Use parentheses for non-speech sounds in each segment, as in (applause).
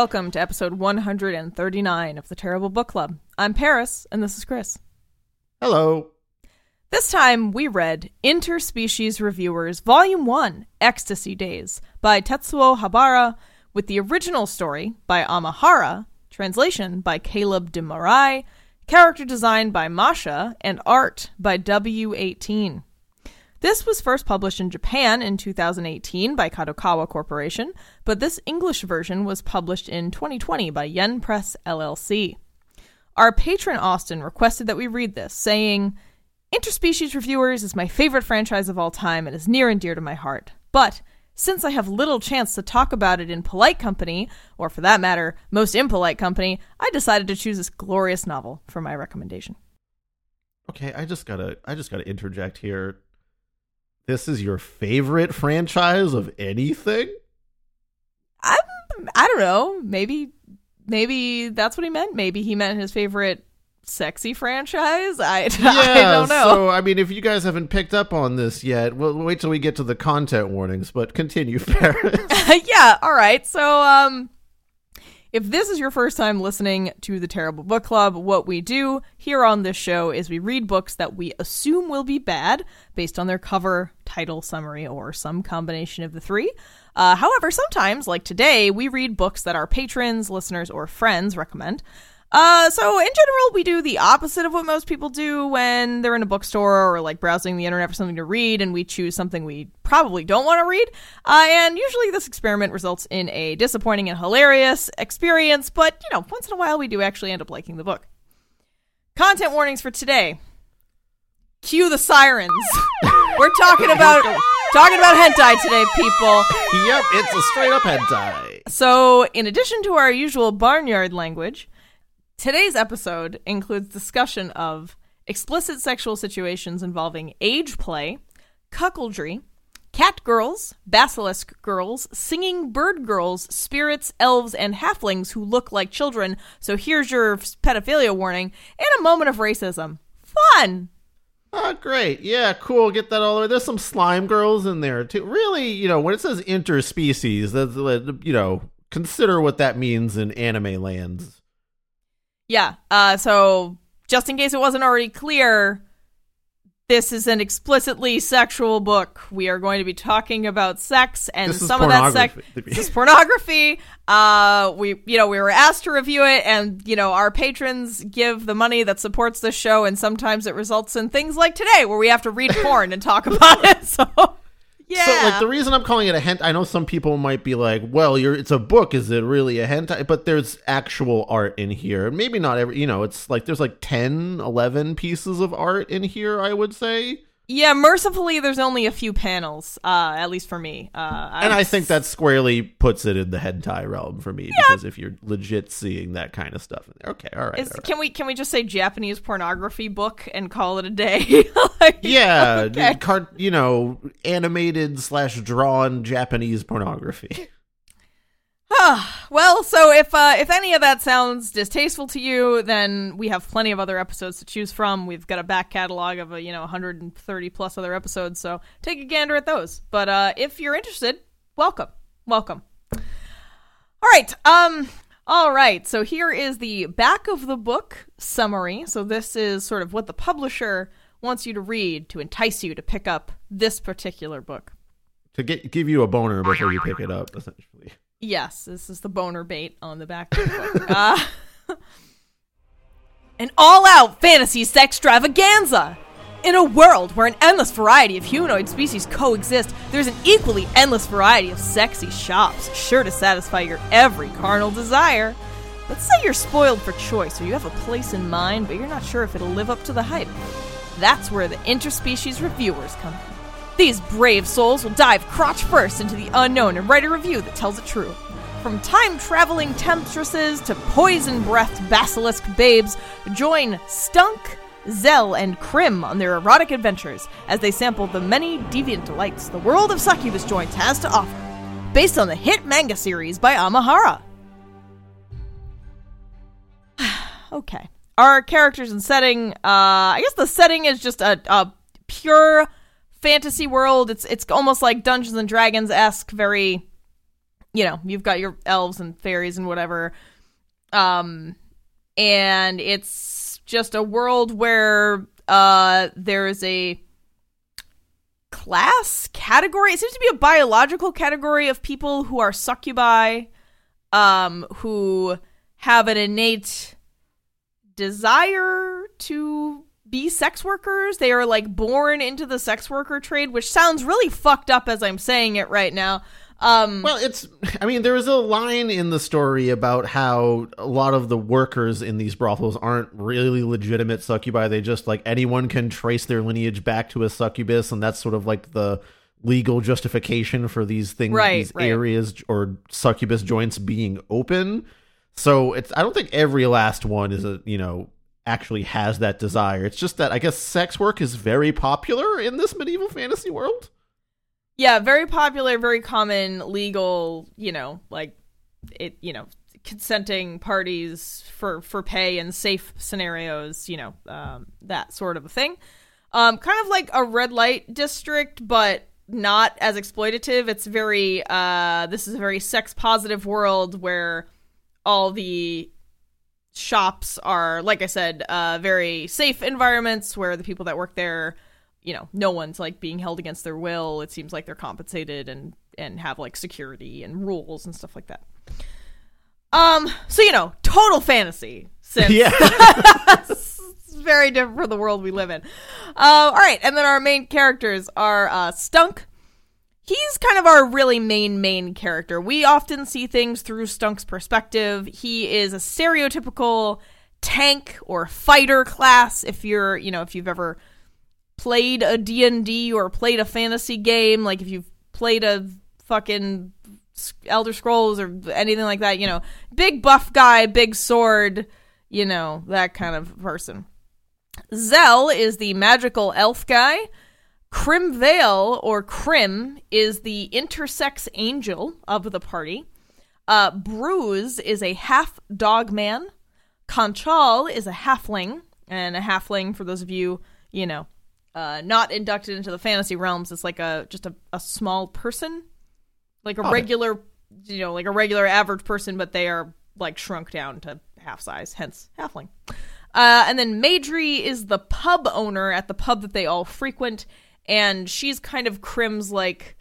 Welcome to episode 139 of the Terrible Book Club. I'm Paris, and this is Chris. Hello. This time we read Interspecies Reviewers Volume 1 Ecstasy Days by Tetsuo Habara, with the original story by Amahara, translation by Caleb DeMarais, character design by Masha, and art by W18. This was first published in Japan in 2018 by Kadokawa Corporation, but this English version was published in 2020 by Yen Press LLC. Our patron Austin requested that we read this, saying, Interspecies Reviewers is my favorite franchise of all time and is near and dear to my heart. But since I have little chance to talk about it in polite company, or for that matter, most impolite company, I decided to choose this glorious novel for my recommendation. Okay, I just gotta I just gotta interject here. This is your favorite franchise of anything? I'm, I don't know. Maybe, maybe that's what he meant. Maybe he meant his favorite sexy franchise. I, (laughs) I don't know. So, I mean, if you guys haven't picked up on this yet, we'll wait till we get to the content warnings. But continue, (laughs) Paris. (laughs) yeah. All right. So, um, if this is your first time listening to the Terrible Book Club, what we do here on this show is we read books that we assume will be bad based on their cover, title, summary, or some combination of the three. Uh, however, sometimes, like today, we read books that our patrons, listeners, or friends recommend. Uh, so in general, we do the opposite of what most people do when they're in a bookstore or like browsing the internet for something to read, and we choose something we probably don't want to read. Uh, and usually this experiment results in a disappointing and hilarious experience, but you know, once in a while we do actually end up liking the book. Content warnings for today. Cue the sirens. We're talking about talking about hentai today, people. yep, it's a straight up hentai. So, in addition to our usual barnyard language, today's episode includes discussion of explicit sexual situations involving age play, cuckoldry, cat girls, basilisk girls, singing bird girls, spirits, elves, and halflings who look like children. So, here's your pedophilia warning and a moment of racism. Fun! Oh, great. Yeah, cool. Get that all the way. There's some slime girls in there, too. Really, you know, when it says interspecies, that's, you know, consider what that means in anime lands. Yeah. Uh, so just in case it wasn't already clear, this is an explicitly sexual book. We are going to be talking about sex and some of that sex. (laughs) This is pornography. Uh, we, you know, we were asked to review it, and you know, our patrons give the money that supports this show, and sometimes it results in things like today, where we have to read porn and talk about it. (laughs) So, yeah. So, like, the reason I'm calling it a hentai, I know some people might be like, well, you're, it's a book. Is it really a hentai? But there's actual art in here. Maybe not every, you know, it's like there's like 10, 11 pieces of art in here, I would say. Yeah, mercifully, there's only a few panels, uh, at least for me. Uh, And I think that squarely puts it in the hentai realm for me because if you're legit seeing that kind of stuff okay, all right, Is, all right. Can we can we just say Japanese pornography book and call it a day? (laughs) Like, yeah, okay. you know, animated slash drawn Japanese pornography. (laughs) well, so if uh, if any of that sounds distasteful to you, then we have plenty of other episodes to choose from. We've got a back catalog of uh, you know 130 plus other episodes, so take a gander at those. But uh, if you're interested, welcome, welcome. All right, um, all right. So here is the back of the book summary. So this is sort of what the publisher wants you to read to entice you to pick up this particular book. to get give you a boner before you pick it up, essentially. Yes, this is the boner bait on the back (laughs) uh, an all out fantasy sex extravaganza! In a world where an endless variety of humanoid species coexist, there's an equally endless variety of sexy shops, sure to satisfy your every carnal desire. Let's say you're spoiled for choice, or you have a place in mind, but you're not sure if it'll live up to the hype. That's where the interspecies reviewers come in. These brave souls will dive crotch first into the unknown and write a review that tells it true. From time traveling temptresses to poison breathed basilisk babes, join Stunk, Zel, and Crim on their erotic adventures as they sample the many deviant delights the world of succubus joints has to offer. Based on the hit manga series by Amahara. (sighs) okay. Our characters and setting, uh, I guess the setting is just a, a pure fantasy world. It's it's almost like Dungeons and Dragons esque, very you know, you've got your elves and fairies and whatever. Um and it's just a world where uh there is a class category. It seems to be a biological category of people who are succubi um who have an innate desire to be sex workers. They are like born into the sex worker trade, which sounds really fucked up as I'm saying it right now. Um, well, it's, I mean, there is a line in the story about how a lot of the workers in these brothels aren't really legitimate succubi. They just, like, anyone can trace their lineage back to a succubus, and that's sort of like the legal justification for these things, right, these right. areas or succubus joints being open. So it's, I don't think every last one is a, you know, actually has that desire. It's just that I guess sex work is very popular in this medieval fantasy world. Yeah, very popular, very common, legal, you know, like it, you know, consenting parties for for pay and safe scenarios, you know, um, that sort of a thing. Um, kind of like a red light district, but not as exploitative. It's very uh, this is a very sex positive world where all the shops are, like I said, uh, very safe environments where the people that work there you know no one's like being held against their will. It seems like they're compensated and and have like security and rules and stuff like that. Um so you know total fantasy since Yeah. (laughs) very different from the world we live in. Uh, all right and then our main characters are uh stunk he's kind of our really main main character we often see things through stunk's perspective he is a stereotypical tank or fighter class if you're you know if you've ever played a D&D or played a fantasy game, like if you've played a fucking Elder Scrolls or anything like that, you know, big buff guy, big sword, you know, that kind of person. Zel is the magical elf guy. Crimvael, or Crim, is the intersex angel of the party. Uh, Bruise is a half dog man. Kanchal is a halfling. And a halfling, for those of you, you know, uh, not inducted into the fantasy realms, it's like a just a, a small person, like a Okay. regular, you know, like a regular average person, but they are like shrunk down to half size, hence halfling. Uh, and then Meidri is the pub owner at the pub that they all frequent, and she's kind of Crim's like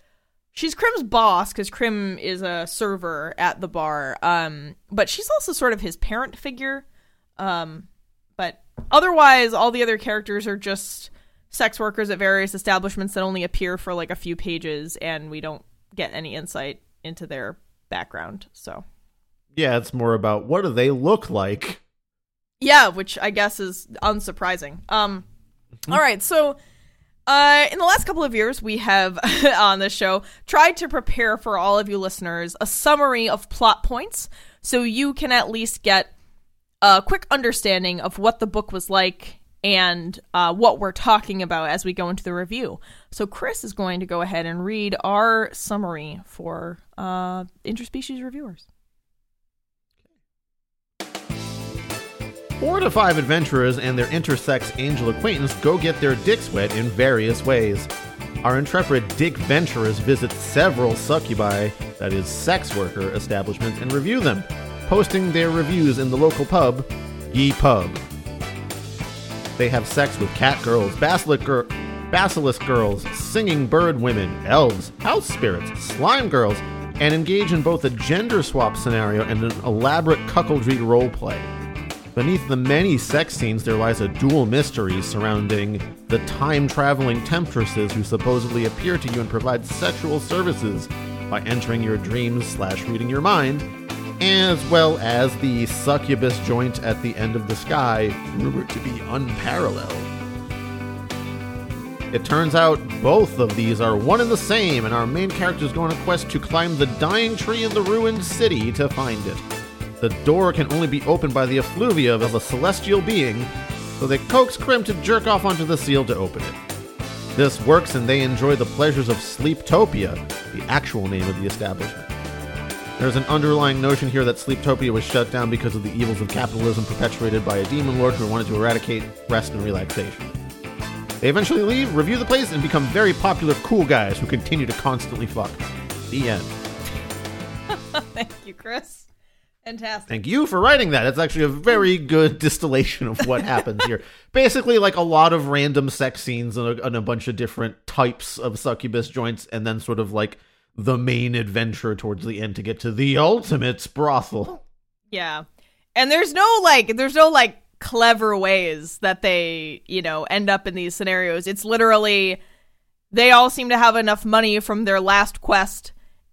she's Crim's boss because Crim is a server at the bar. Um, but she's also sort of his parent figure. Um, but otherwise, all the other characters are just sex workers at various establishments that only appear for like a few pages, and we don't get any insight into their background. So Yeah, it's more about what do they look like. Yeah, which I guess is unsurprising. Um, all right, so uh, in the last couple of years, we have (laughs) on this show tried to prepare for all of you listeners a summary of plot points, so you can at least get a quick understanding of what the book was like and uh, what we're talking about as we go into the review. So Chris is going to go ahead and read our summary for uh, interspecies reviewers. Four to five adventurers and their intersex angel acquaintance go get their dicks wet in various ways. Our intrepid dick venturers visit several succubi, that is, sex worker establishments, and review them, posting their reviews in the local pub, Ye Pub. They have sex with cat girls, basilisk, gir- basilisk girls, singing bird women, elves, house spirits, slime girls, and engage in both a gender swap scenario and an elaborate cuckoldry roleplay. Beneath the many sex scenes, there lies a dual mystery surrounding the time traveling temptresses who supposedly appear to you and provide sexual services by entering your dreams slash reading your mind, as well as the succubus joint at the end of the sky, rumored to be unparalleled. It turns out both of these are one and the same, and our main character is going on a quest to climb the dying tree in the ruined city to find it. The door can only be opened by the effluvia of a celestial being, so they coax Crim to jerk off onto the seal to open it. This works, and they enjoy the pleasures of Sleeptopia, the actual name of the establishment. There's an underlying notion here that Sleeptopia was shut down because of the evils of capitalism perpetuated by a demon lord who wanted to eradicate rest and relaxation. They eventually leave, review the place, and become very popular cool guys who continue to constantly fuck. The end. (laughs) Thank you, Chris. Fantastic. Thank you for writing that. It's actually a very good (laughs) distillation of what happens here. (laughs) Basically, like a lot of random sex scenes and a, and a bunch of different types of succubus joints, and then sort of like the main adventure towards the end to get to the ultimate brothel. Yeah. And there's no like there's no like clever ways that they, you know, end up in these scenarios. It's literally they all seem to have enough money from their last quest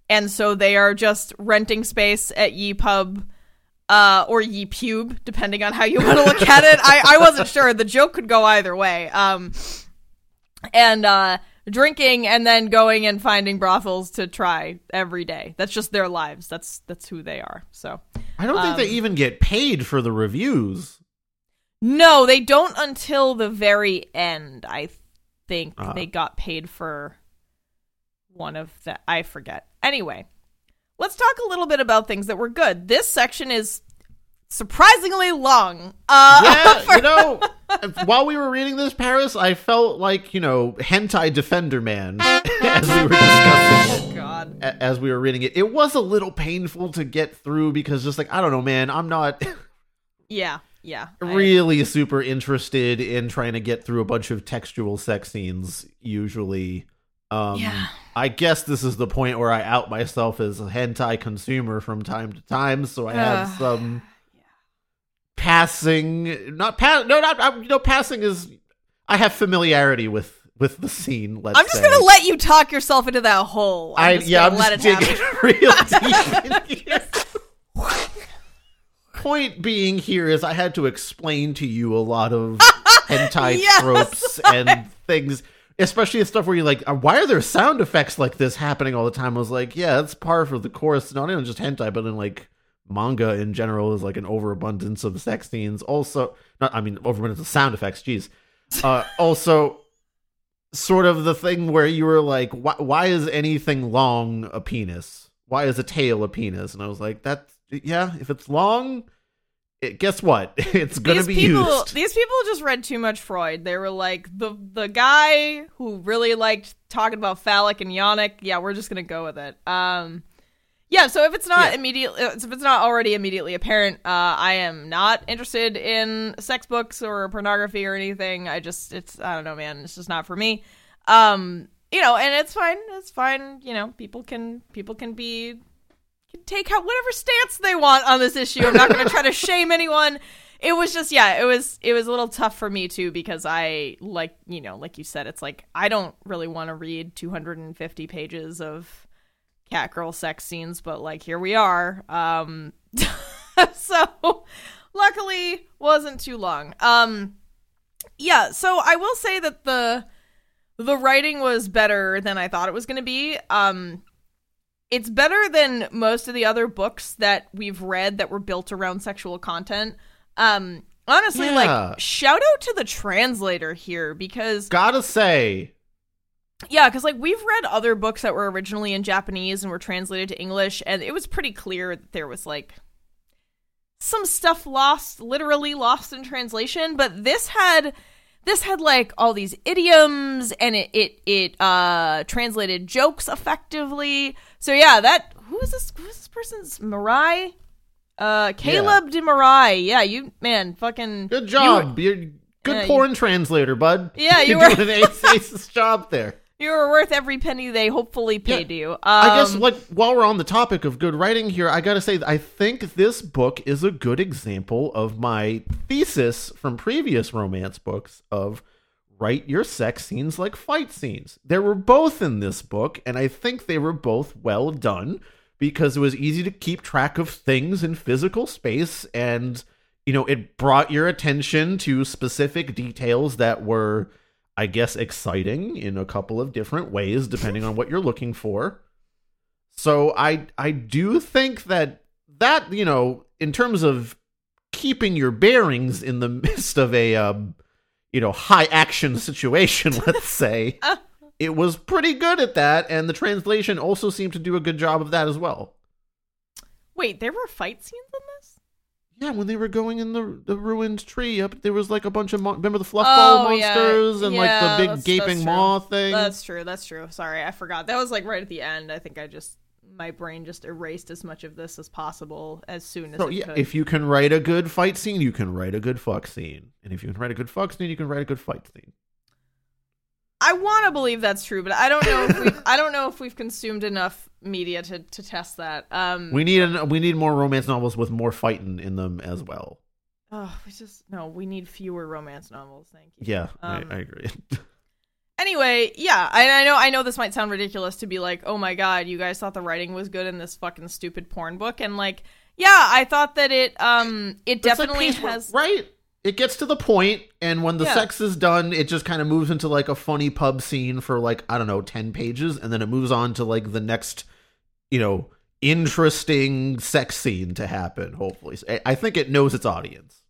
and so they are just renting space at Ye Pub uh, or Ye Pube, depending on how you want to look at it. I, I wasn't sure. The joke could go either way. Um, and uh, drinking and then going and finding brothels to try every day. That's just their lives. That's that's who they are. So I don't think they even get paid for the reviews. no, they don't until the very end. I think Ah. they got paid for one of the. I forget. Anyway, let's talk a little bit about things that were good. This section is surprisingly long. Uh, Yeah, (laughs) you know, (laughs) while we were reading this, Paris, I felt like, you know, hentai defender man (laughs) as we were discussing it. God. a- As we were reading it, it was a little painful to get through because just like I don't know, man, I'm not Yeah, yeah. I- really super interested in trying to get through a bunch of textual sex scenes usually. Um Yeah. I guess this is the point where I out myself as a hentai consumer from time to time, so I have some passing not pass no not I- you know passing is I have familiarity with with the scene, let's I'm just say. gonna let you talk yourself into that hole. I'm I just yeah, I'm let just it digging (laughs) real (laughs) deep. Point being here is I had to explain to you a lot of (laughs) hentai Yes. tropes and things, especially the stuff where you're like, "Uh, why are there sound effects like this happening all the time? I was like, yeah, that's par for the course. Not even just hentai, but in like manga in general is like an overabundance of sex scenes. Also, not I mean overabundance of sound effects. Jeez. Uh, (laughs) also, sort of the thing where you were like, why, why is anything long a penis? Why is a tail a penis? And I was like, that's yeah. If it's long, it, guess what? (laughs) It's gonna these be people, used. These people just read too much Freud. They were like the the guy who really liked talking about phallic and yonic. Yeah, we're just gonna go with it. Um, yeah. So if it's not Yeah. immediately, if it's not already immediately apparent, uh, I am not interested in sex books or pornography or anything. I just, it's, I don't know, man. It's just not for me. Um, you know, and it's fine. It's fine. You know, people can people can be take out whatever stance they want on this issue. I'm not going to try to (laughs) shame anyone. It was just yeah, it was it was a little tough for me too because I like, you know, like you said it's like I don't really want to read 250 pages of cat girl sex scenes, but like here we are. Um (laughs) so luckily wasn't too long. Um yeah, so I will say that the the writing was better than I thought it was going to be. Um it's better than most of the other books that we've read that were built around sexual content. Um honestly Yeah. like shout out to the translator here because Gotta say, yeah, because like we've read other books that were originally in Japanese and were translated to English, and it was pretty clear that there was like some stuff lost, literally lost in translation. But this had this had like all these idioms, and it it it uh translated jokes effectively. So yeah, that who is this? Who is this person's Mirai? Uh, Caleb de Mirai. Yeah, you man, fucking good job. You are good Yeah, you- porn translator, bud. Yeah, you You're were- doing an (laughs) ace, ace job there. You were worth every penny they hopefully paid you. Um, I guess, like, while we're on the topic of good writing here, I gotta say, I think this book is a good example of my thesis from previous romance books of write your sex scenes like fight scenes. There were both in this book, and I think they were both well done because it was easy to keep track of things in physical space and, you know, it brought your attention to specific details that were I guess, exciting in a couple of different ways, depending on what you're looking for. So I I do think that that you know, in terms of keeping your bearings in the (laughs) midst of a um, you know high action (laughs) situation, let's say, (laughs) it was pretty good at that, and the translation also seemed to do a good job of that as well. Wait, there were fight scenes in this? Yeah, when they were going in the the ruined tree, up there was like a bunch of mon- remember the fluff Oh, ball yeah. monsters and Yeah, like the big that's- gaping that's maw thing. That's true. That's true. Sorry, I forgot. That was like right at the end. I think I just my brain just erased as much of this as possible as soon as So yeah, could. if you can write a good fight scene, you can write a good fuck scene, and if you can write a good fuck scene, you can write a good fight scene. I want to believe that's true, but I don't know if we I don't know if we've consumed enough media to to test that. Um We need an, we need more romance novels with more fighting in them as well. oh, we just no, we need fewer romance novels, thank you. Yeah, Um, I, I agree. (laughs) Anyway, yeah, I, I know I know this might sound ridiculous to be like, "Oh my god, you guys thought the writing was good in this fucking stupid porn book." And like, yeah, I thought that it um it like definitely Peace has right. It gets to the point, and when the Yeah. sex is done, it just kind of moves into like a funny pub scene for like I don't know ten pages, and then it moves on to like the next, you know, interesting sex scene to happen. Hopefully, I think it knows its audience.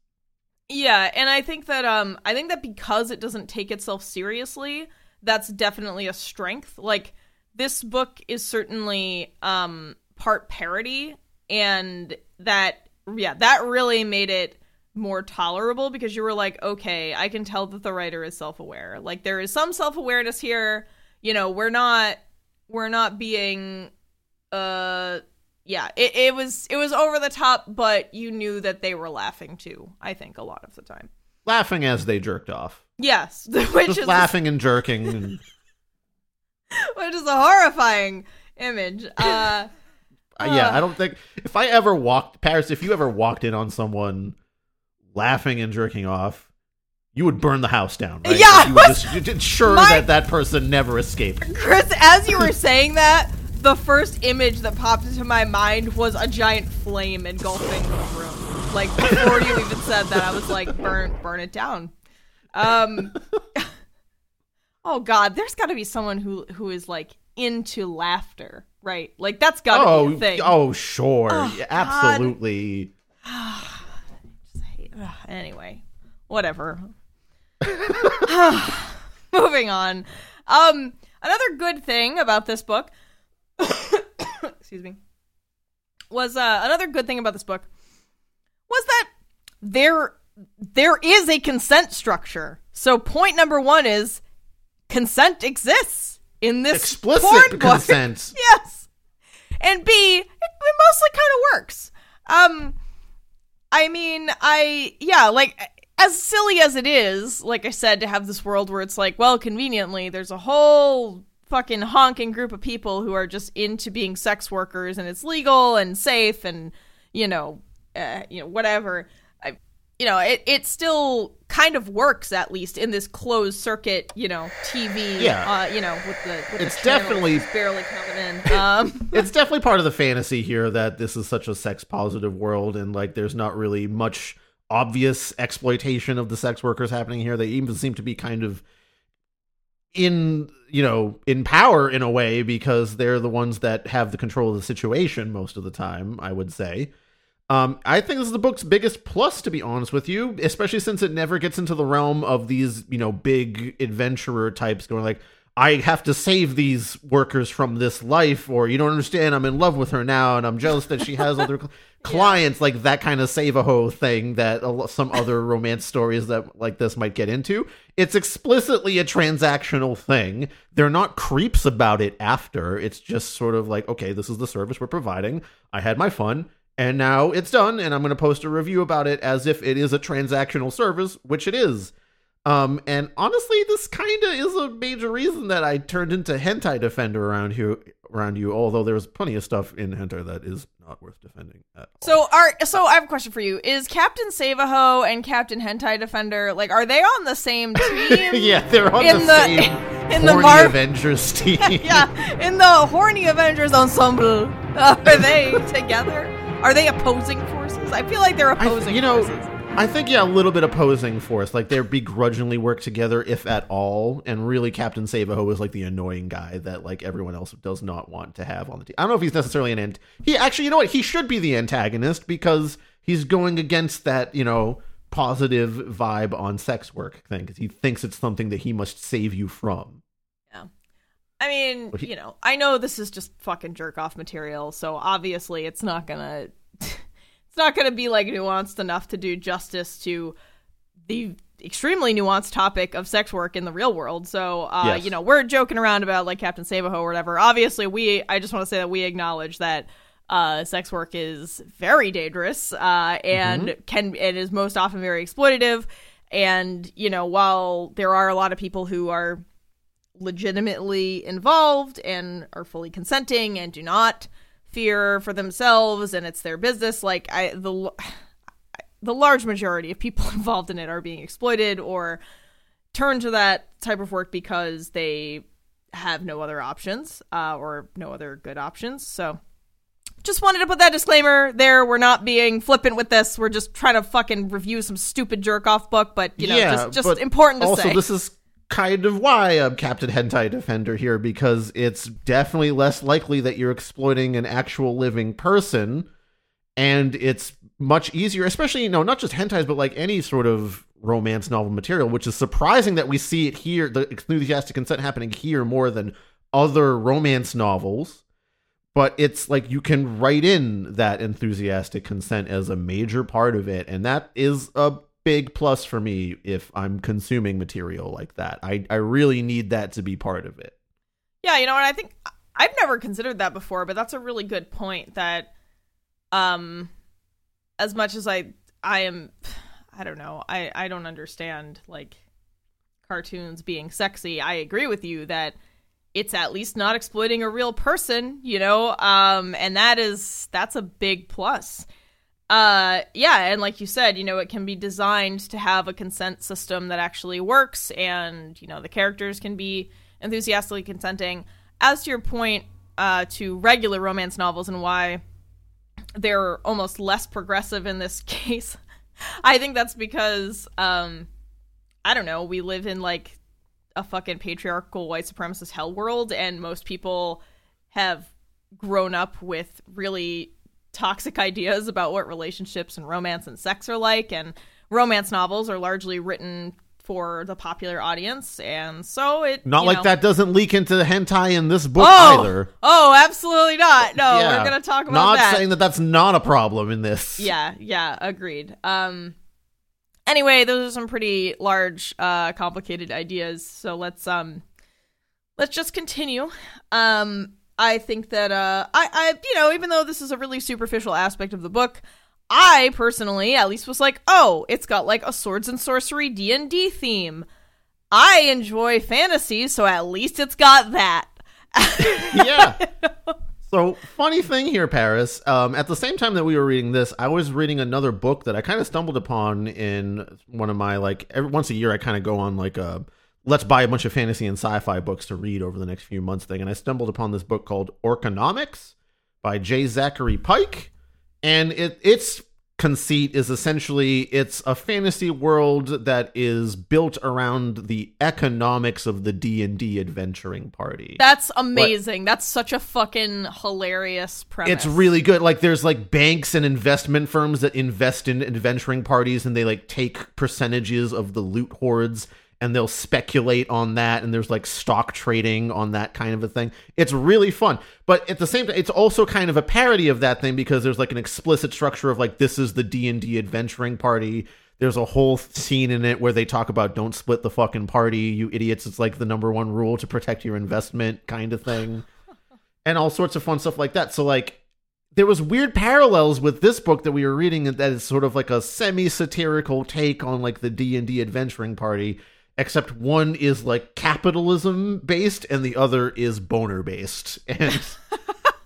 Yeah, and I think that um I think that because it doesn't take itself seriously, that's definitely a strength. Like this book is certainly um part parody and that yeah, that really made it more tolerable because you were like, okay, I can tell that the writer is self-aware. Like there is some self-awareness here. You know, we're not we're not being uh yeah, it, it was it was over the top, but you knew that they were laughing too. I think a lot of the time. Laughing as they jerked off, Yes, (laughs) which just is laughing and jerking. And, (laughs) which is a horrifying image. Uh, (laughs) Uh, yeah, I don't think if I ever walked Paris, if you ever walked in on someone laughing and jerking off, you would burn the house down. Right? Yeah, you would just ensure My- that that person never escaped. Chris, as you were saying that, the first image that popped into my mind was a giant flame engulfing the room. Like before you even said that, I was like, burn, burn it down. Um. (laughs) oh God, there's got to be someone who who is like into laughter, right? Like that's got to Oh, be a thing. oh, sure, Oh, absolutely. (sighs) anyway, whatever. (sighs) (sighs) Moving on. Um, another good thing about this book, excuse me, was uh, another good thing about this book was that there there is a consent structure. So point number one is consent exists in this Explicit porn book. consent. (laughs) yes. And B, it, it mostly kind of works. Um, I mean, I yeah, like as silly as it is, like I said, to have this world where it's like, well, conveniently, there's a whole fucking honking group of people who are just into being sex workers, and it's legal and safe, and you know, uh, you know, whatever. I, you know, it it still kind of works at least in this closed circuit, you know, TV. Yeah. uh, you know, with the with It's the definitely- barely coming in. Um, (laughs) it's definitely part of the fantasy here that this is such a sex positive world and like there's not really much obvious exploitation of the sex workers happening here they even seem to be kind of in you know in power in a way because they're the ones that have the control of the situation most of the time i would say. Um, I think this is the book's biggest plus, to be honest with you, especially since it never gets into the realm of these, you know, big adventurer types going like, I have to save these workers from this life, or you don't understand, I'm in love with her now, and I'm jealous that she has other cl- (laughs) clients, like that kind of save a hoe thing that a lo- some other romance stories that like this might get into. It's explicitly a transactional thing. They're not creeps about it after. It's just sort of like, okay, this is the service we're providing. I had my fun. And now it's done, and I'm going to post a review about it as if it is a transactional service, which it is. Um, and honestly, this kind of is a major reason that I turned into hentai defender around here around you. Although there's plenty of stuff in hentai that is not worth defending at all. So are so I have a question for you. Is Captain Savaho and Captain Hentai Defender like are they on the same (laughs) team? yeah, they're on in the, the- same (laughs) in the horny Mar- Avengers (laughs) team. yeah, in the Horny Avengers ensemble. Uh, are they together? Are they opposing forces? I feel like they're I opposing you know, forces. I think yeah, a little bit opposing force. Like they begrudgingly work together, if at all. And really, Captain Savaho is like the annoying guy that like everyone else does not want to have on the team. I don't know if he's necessarily an ant. He actually, you know what? He should be the antagonist because he's going against that you know positive vibe on sex work thing because he thinks it's something that he must save you from. Yeah, I mean, he- you know, I know this is just fucking jerk off material, so obviously it's not gonna it's not gonna be like nuanced enough to do justice to the extremely nuanced topic of sex work in the real world. So uh, Yes. you know, we're joking around about like Captain Savaho or whatever. Obviously we I just want to say that we acknowledge that uh, sex work is very dangerous uh, and can it is most often very exploitative. And you know, while there are a lot of people who are legitimately involved and are fully consenting and do not fear for themselves and it's their business like i the the large majority of people (laughs) involved in it are being exploited or turn to that type of work because they have no other options uh, or no other good options. So just wanted to put that disclaimer there. We're not being flippant with this. We're just trying to fucking review some stupid jerk off book but you know yeah, just just important to also, say. this is kind of why I'm Captain Hentai Defender here because it's definitely less likely that you're exploiting an actual living person, and it's much easier, especially you know not just hentais but like any sort of romance novel material, which is surprising that we see it here, the enthusiastic consent happening here more than other romance novels. But it's like you can write in that enthusiastic consent as a major part of it, and that is a big plus for me if I'm consuming material like that. I, I really need that to be part of it. Yeah, you know what? I think I've never considered that before, but that's a really good point. That, um, as much as I, I am, I don't know, I I don't understand like cartoons being sexy. I agree with you that it's at least not exploiting a real person, you know, um, and that is that's a big plus. Uh, yeah, and like you said, you know, it can be designed to have a consent system that actually works, and you know, the characters can be enthusiastically consenting. As to your point, uh, to regular romance novels and why they're almost less progressive in this (laughs) case, I think that's because, um, I don't know, we live in like a fucking patriarchal white supremacist hell world, and most people have grown up with really toxic ideas about what relationships and romance and sex are like and romance novels are largely written for the popular audience and so it Not like know- that doesn't leak into the hentai in this book oh, either. oh absolutely not no Yeah. we're gonna talk about that. Not that saying that that's not a problem in this. yeah yeah agreed um anyway those are some pretty large uh complicated ideas so let's um let's just continue um i think that uh i i you know even though this is a really superficial aspect of the book i personally at least was like oh it's got like a swords and sorcery d&d theme i enjoy fantasy so at least it's got that (laughs) yeah. So funny thing here, Paris. Um, at the same time that we were reading this, I was reading another book that I kind of stumbled upon in one of my like every once a year. I kind of go on like a let's buy a bunch of fantasy and sci-fi books to read over the next few months thing, and I stumbled upon this book called Orconomics by J. Zachary Pike, and it its conceit is essentially it's a fantasy world that is built around the economics of the D&D adventuring party. that's amazing that's such a fucking hilarious premise It's really good. Like there's like banks and investment firms that invest in adventuring parties and they like take percentages of the loot hordes and they'll speculate on that and there's like stock trading on that kind of a thing. It's really fun. But at the same time it's also kind of a parody of that thing because there's like an explicit structure of like this is the D&D adventuring party. There's a whole scene in it where they talk about don't split the fucking party, you idiots. It's like the number one rule to protect your investment kind of thing (laughs) and all sorts of fun stuff like that. So like there was weird parallels with this book that we were reading that is sort of like a semi-satirical take on like the D&D adventuring party except one is like capitalism based and the other is boner based. (laughs) And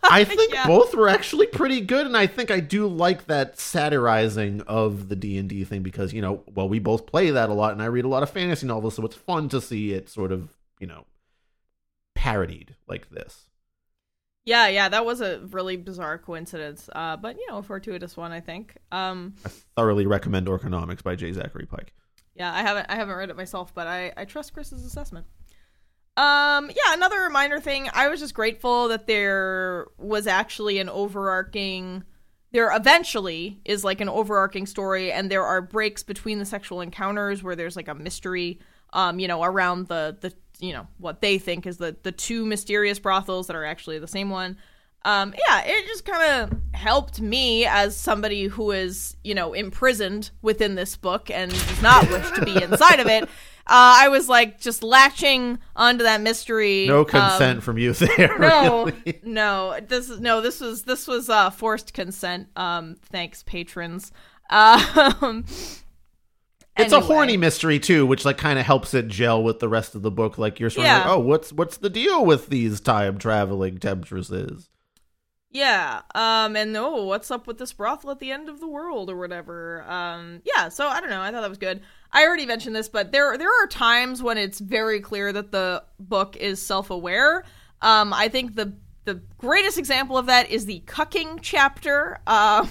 I (laughs) think Yeah. both were actually pretty good and I think I do like that satirizing of the D&D thing because, you know, well we both play that a lot and I read a lot of fantasy novels so it's fun to see it sort of, you know, parodied like this. Yeah, yeah, that was a really bizarre coincidence. Uh, but you know, a fortuitous one, I think. Um, I thoroughly recommend Orconomics by J. Zachary Pike. Yeah, I haven't I haven't read it myself, but I I trust Chris's assessment. Um, yeah, another minor thing. I was just grateful that there was actually an overarching. There eventually is like an overarching story, and there are breaks between the sexual encounters where there's like a mystery. Um, you know, around the the you know what they think is the the two mysterious brothels that are actually the same one. Um, yeah, it just kind of helped me as somebody who is, you know, imprisoned within this book and does not wish to be inside of it. (laughs) Uh, I was like just latching onto that mystery. No um, consent from you (laughs) there. no, really. no. This is no. This was this was uh, forced consent. Um, thanks, patrons. (laughs) Um, It's a horny mystery too, which like kind of helps it gel with the rest of the book. Like you're sort Yeah. of like, oh, what's what's the deal with these time traveling temptresses? Yeah. Um and oh, what's up with this brothel at the end of the world or whatever. Um yeah, so I don't know. I thought that was good. I already mentioned this, but there there are times when it's very clear that the book is self-aware. Um I think the the greatest example of that is the cucking chapter. Uh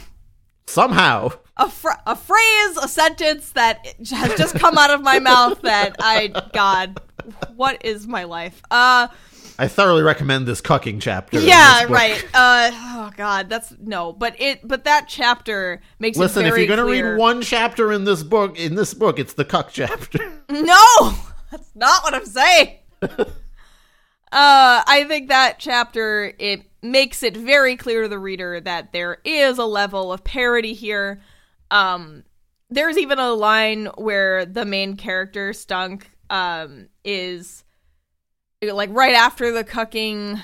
Somehow, a, fr- a phrase, a sentence that has just come out of my mouth that I God, what is my life? Uh I thoroughly recommend this cucking chapter. yeah right uh oh god that's no but it but that chapter makes Listen, it if you're gonna clear- read one chapter in this book, in this book, it's the cuck chapter. (laughs) no that's not what i'm saying (laughs) uh i think that chapter it makes it very clear to the reader that there is a level of parody here um there's even a line where the main character stunk um is like right after the cucking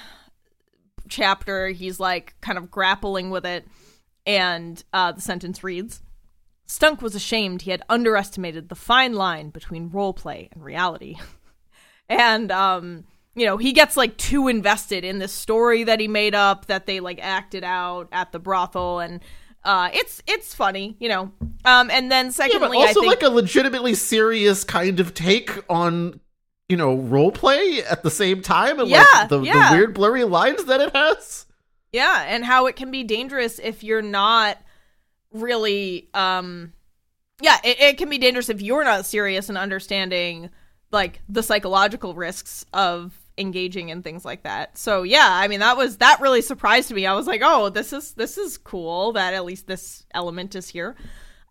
chapter he's like kind of grappling with it and uh, the sentence reads stunk was ashamed he had underestimated the fine line between role play and reality. (laughs) And um you know he gets like too invested in this story that he made up that they like acted out at the brothel and uh it's it's funny you know. Um and then yeah, secondly but also i think like a legitimately serious kind of take on, you know, role play at the same time, and Yeah, like the, yeah. the weird blurry lines that it has. Yeah, and how it can be dangerous if you're not really um yeah, it, it can be dangerous if you're not serious in understanding like the psychological risks of engaging in things like that. So yeah, I mean that was that really surprised me. I was like, "Oh, this is this is cool that at least this element is here."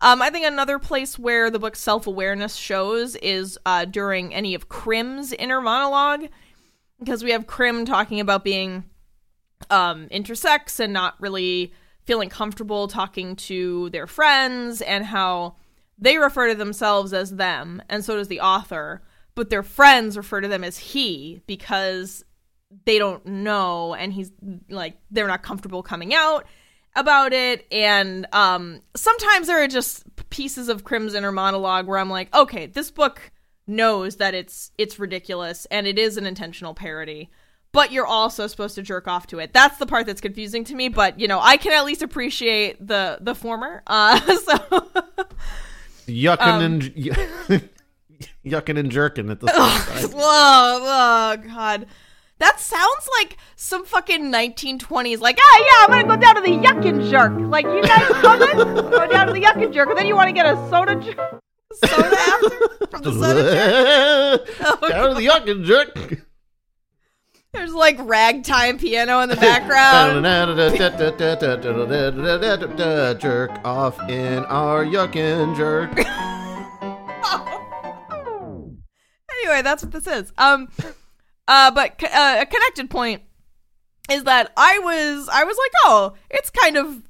Um, I think another place where the book's self awareness shows is uh, during any of Crim's inner monologue, because we have Crim talking about being um, intersex and not really feeling comfortable talking to their friends and how they refer to themselves as them and so does the author but their friends refer to them as he because they don't know and he's like they're not comfortable coming out about it and um sometimes there are just pieces of Crim's inner monologue where I'm like okay this book knows that it's it's ridiculous and it is an intentional parody but you're also supposed to jerk off to it. That's the part that's confusing to me, but you know, I can at least appreciate the the former. Uh (laughs) so Yucking Um, and (laughs) yucking and jerking at the (laughs) same time. oh, oh god. That sounds like some fucking 1920s, like, ah, yeah, I'm gonna go down to the yuck and jerk. Like, you guys coming? (laughs) go down to the yuck and jerk, and then you want to get a soda, jerk. soda after from the soda (laughs) jerk. Down to the yucking jerk. There's like ragtime piano in the background. (laughs) jerk off in our yuckin' jerk. anyway, that's what this is. Um, uh, but co- uh, a connected point is that I was I was like, oh, it's kind of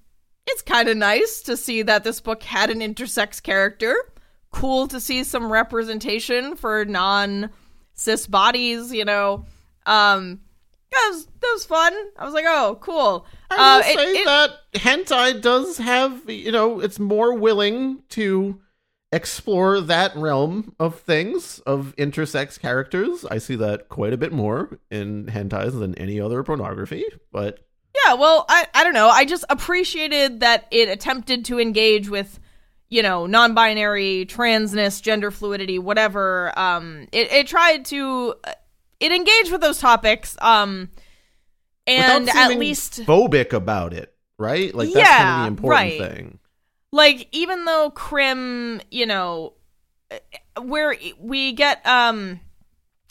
it's kind of nice to see that this book had an intersex character. Cool to see some representation for non cis bodies, you know. Um, that was that was fun. I was like, oh, cool. I Uh, will it- say it- that hentai does have, you know, it's more willing to explore that realm of things of intersex characters. I see that quite a bit more in hentais than any other pornography, but Yeah, well, I I don't know. I just appreciated that it attempted to engage with, you know, non-binary, transness, gender fluidity, whatever. Um, it it tried to it engaged with those topics. Um, and at least phobic about it, right? Like that's kind of Yeah, the important right. thing. Like even though Crim, you know, where we get um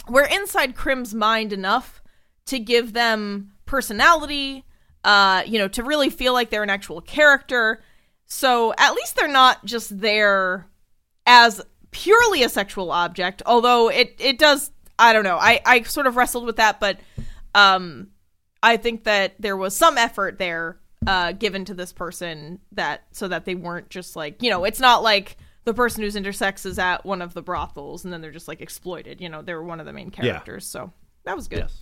we're inside Crim's mind enough to give them personality, uh, you know, to really feel like they're an actual character. So at least they're not just there as purely a sexual object, although it it does I don't know. I I sort of wrestled with that, but um I think that there was some effort there uh, given to this person that so that they weren't just like you know it's not like the person who's intersex is at one of the brothels and then they're just like exploited. You know they're one of the main characters, so that was good. Yes.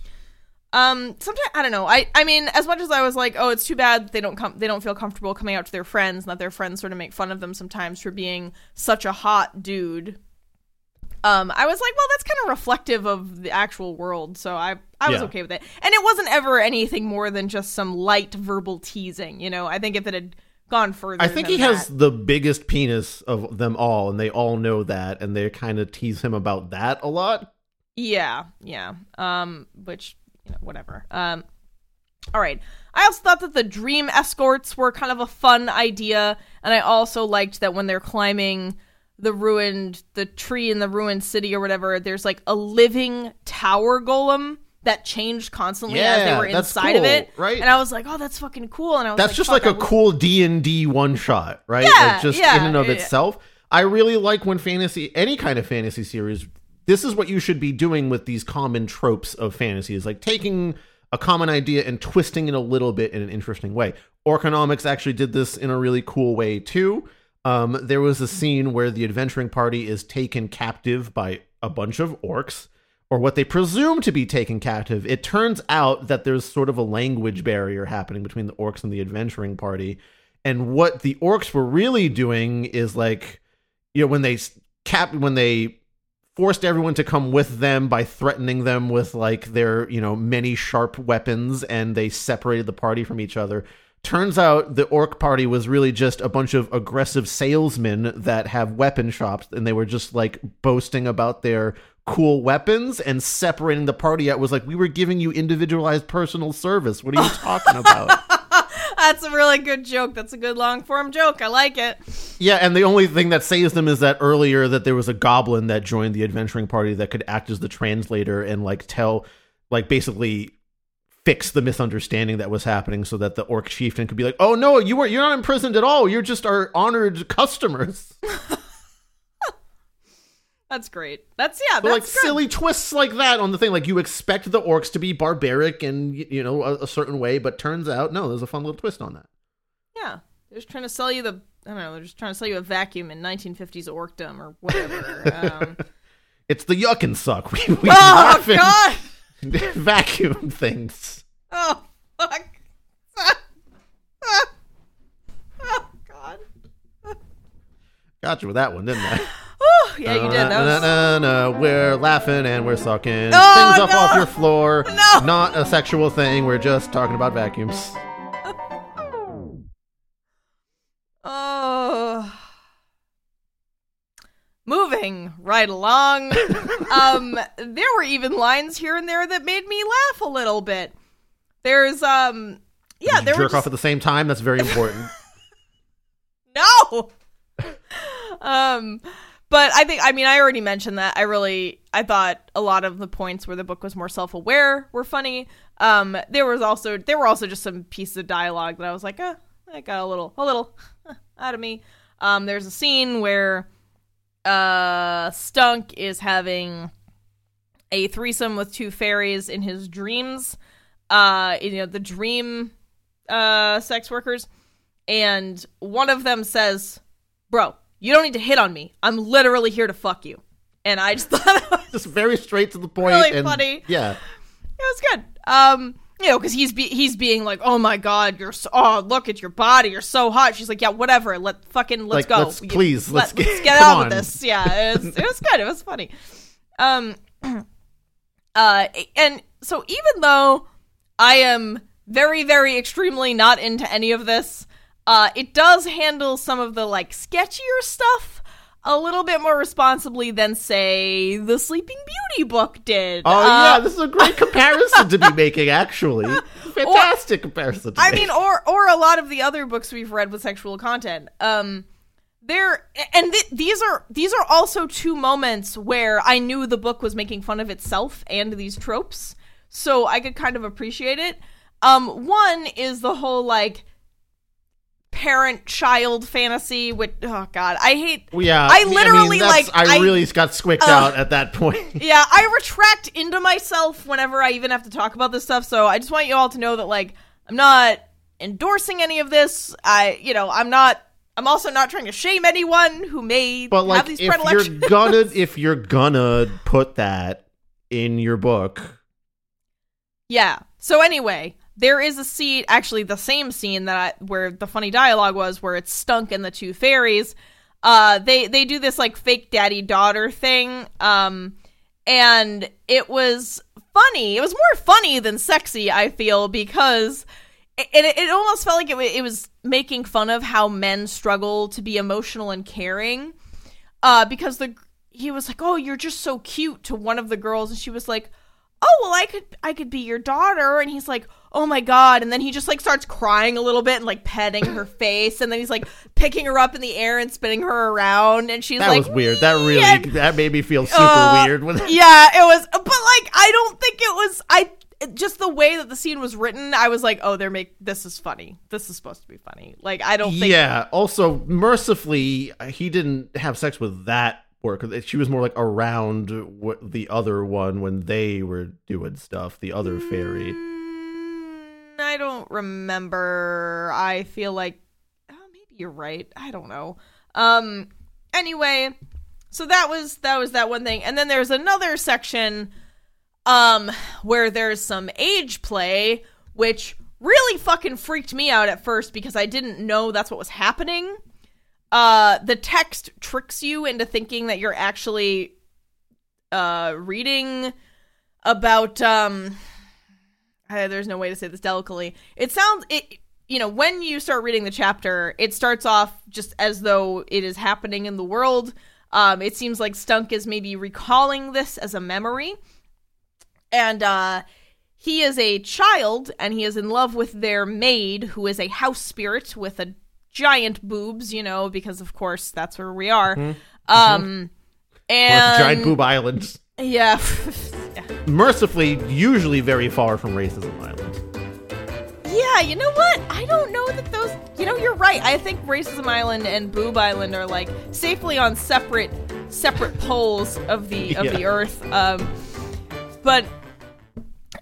Um, sometimes I don't know. I I mean, as much as I was like, oh, it's too bad they don't come, they don't feel comfortable coming out to their friends, and that their friends sort of make fun of them sometimes for being such a hot dude. Um, I was like, well, that's kind of reflective of the actual world, so I I was Yeah. okay with it. And it wasn't ever anything more than just some light verbal teasing, you know. I think if it had gone further, I think he has the biggest penis of them all, and they all know that, and they kind of tease him about that a lot. Yeah, yeah. Um, which you know, whatever. Um, all right. I also thought that the dream escorts were kind of a fun idea, and I also liked that when they're climbing the ruined, the tree in the ruined city or whatever, there's like a living tower golem that changed constantly as they were inside of it, right? And I was like, oh, that's fucking cool. And I was That's like, just like a wish- cool D and D one shot, right? Yeah, like just yeah, in and of yeah. itself. I really like when fantasy, any kind of fantasy series, this is what you should be doing with these common tropes of fantasy is like taking a common idea and twisting it a little bit in an interesting way. Orconomics actually did this in a really cool way too. Um, there was a scene where the adventuring party is taken captive by a bunch of orcs, or what they presume to be taken captive. It turns out that there's sort of a language barrier happening between the orcs and the adventuring party. And what the orcs were really doing is like, you know, when they cap, when they forced everyone to come with them by threatening them with like their, you know, many sharp weapons, and they separated the party from each other. Turns out the orc party was really just a bunch of aggressive salesmen that have weapon shops, and they were just like boasting about their cool weapons and separating the party out was like we were giving you individualized personal service. What are you talking about? (laughs) That's a really good joke. That's a good long form joke. I like it. Yeah, and the only thing that saves them is that earlier that there was a goblin that joined the adventuring party that could act as the translator and like tell like basically fix the misunderstanding that was happening so that the orc chieftain could be like, "Oh no, you were you're not imprisoned at all. You're just our honored customers." (laughs) That's great. That's yeah. But like good. silly twists like that on the thing like you expect the orcs to be barbaric and you know a, a certain way, but turns out no, there's a fun little twist on that. Yeah, they're just trying to sell you the. I don't know. They're just trying to sell you a vacuum in 1950s orkdom or whatever. um, (laughs) It's the yuck and suck. (laughs) We, we oh God! (laughs) vacuum things. Oh fuck! oh God! Got you with that one, didn't I? Oh yeah, you did. That was... Na, na, na, We're laughing and we're sucking Oh, things up no. off your floor. (laughs) No. Not a sexual thing. We're just talking about vacuums. (laughs) Oh. Moving right along. (laughs) um, there were even lines here and there that made me laugh a little bit. There's um, yeah, there were jerk just... off at the same time. That's very important. no. um, but I think I mean I already mentioned that. I really I thought a lot of the points where the book was more self-aware were funny. Um, there was also there were also just some pieces of dialogue that I was like, uh, that got a little a little (laughs) out of me. Um, there's a scene where uh Stunk is having a threesome with two fairies in his dreams. Uh, you know the dream uh sex workers, and one of them says, "Bro, you don't need to hit on me. I'm literally here to fuck you." And I just (laughs) thought it was just very straight to the point. Really and, funny. Yeah. it was good. Um, you know, because he's be- he's being like, "Oh my god, you're so oh look at your body, you're so hot." She's like, "Yeah, whatever, let fucking let's Like, go, let's- please, let's let, get- us get on with on." this." Yeah, it was, it was (laughs) good. It was funny. Um, (clears throat) uh, and so even though I am very, very, extremely not into any of this, uh, it does handle some of the like sketchier stuff a little bit more responsibly than say the Sleeping Beauty book did. Oh Uh, yeah, this is a great (laughs) comparison to be making. Actually, fantastic comparison. To I make. mean, or or a lot of the other books we've read with sexual content. Um, there and th- these are these are also two moments where I knew the book was making fun of itself and these tropes, so I could kind of appreciate it. Um, one is the whole like parent child fantasy which oh god i hate Well, yeah, I mean, literally, that's- like, I I- really got squicked Ugh. out at that point. (laughs) yeah, I retract into myself whenever I even have to talk about this stuff. So I just want you all to know that like I'm not endorsing any of this. I, you know, I'm not. I'm also not trying to shame anyone who may But have like, these if predilections. you're (laughs) gonna if you're gonna put that in your book, yeah. So anyway, there is a scene, actually the same scene that I, where the funny dialogue was, where it's Stunk and the two fairies. Uh, they they do this like fake daddy daughter thing. Um, and it was funny. It was more funny than sexy. I feel because it it, it almost felt like it, it was making fun of how men struggle to be emotional and caring. Uh, because the he was like, "Oh, you're just so cute" to one of the girls, and she was like, "Oh, well, I could I could be your daughter," and he's like. Oh my god! And then he just like starts crying a little bit and like petting her (clears throat) face, and then he's like picking her up in the air and spinning her around, and she's that like, was weird. That really and- that made me feel super Uh, weird. Yeah, it was, but like I don't think it was. I just the way that the scene was written, I was like, oh, they're make this is funny. This is supposed to be funny. Like I don't think. yeah. Also, mercifully, he didn't have sex with that work. She was more like around the other one when they were doing stuff. The other fairy. Mm, I don't remember. I feel like oh, maybe you're right. I don't know. Um. Anyway, so that was that was that one thing, and then there's another section, um, where there's some age play, which really fucking freaked me out at first because I didn't know that's what was happening. Uh, the text tricks you into thinking that you're actually uh reading about um uh, there's no way to say this delicately. It sounds it you know, when you start reading the chapter, it starts off just as though it is happening in the world. Um it seems like Stunk is maybe recalling this as a memory. And uh he is a child and he is in love with their maid who is a house spirit with a giant boobs, you know, because of course that's where we are. Um and Giant Boob Island. (laughs) Yeah. Mercifully, usually very far from Racism Island. Yeah, you know what? I don't know that those. You know, you're right. I think Racism Island and Boob Island are like safely on separate separate poles of the (laughs) of the Earth. Um, but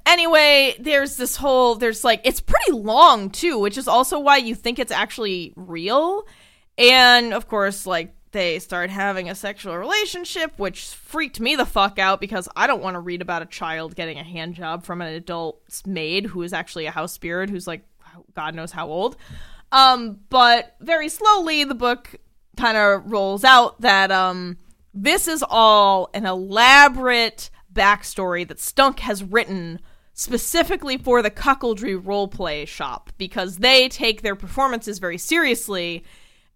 anyway, there's this whole. There's like it's pretty long too, which is also why you think it's actually real. And of course, like they start having a sexual relationship, which freaked me the fuck out because I don't want to read about a child getting a hand job from an adult maid who is actually a house spirit who's like God knows how old. Um, but very slowly the book kind of rolls out that um this is all an elaborate backstory that Stunk has written specifically for the cuckoldry roleplay shop because they take their performances very seriously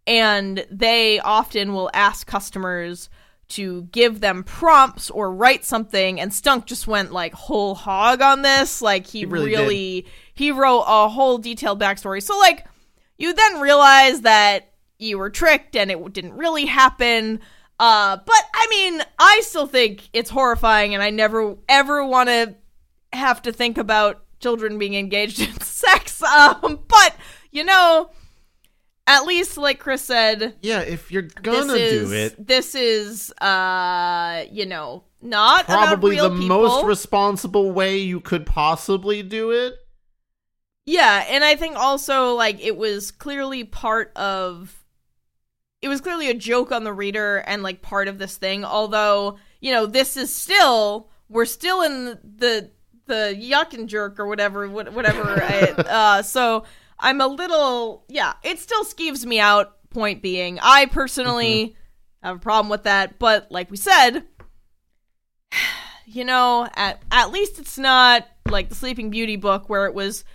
and they often will ask customers to give them prompts or write something and stunk just went like whole hog on this. Like he, really really, he wrote a whole detailed backstory. So like you then realize that you were tricked and it didn't really happen. Uh but i mean i still think it's horrifying and i never ever want to have to think about children being engaged in (laughs) sex. Um but you know at least like chris said Yeah, if you're gonna is, do it, This is, uh, you know, not probably the people. most responsible way you could possibly do it. yeah, and I think also like it was clearly part of. It was clearly a joke on the reader and like part of this thing. Although you know this is still we're still in the the yuck and jerk or whatever, whatever. (laughs) I, uh, so I'm a little, yeah, it still skeeves me out. Point being, I personally have a problem with that, but like we said, (sighs) you know, at at least it's not like the Sleeping Beauty book where it was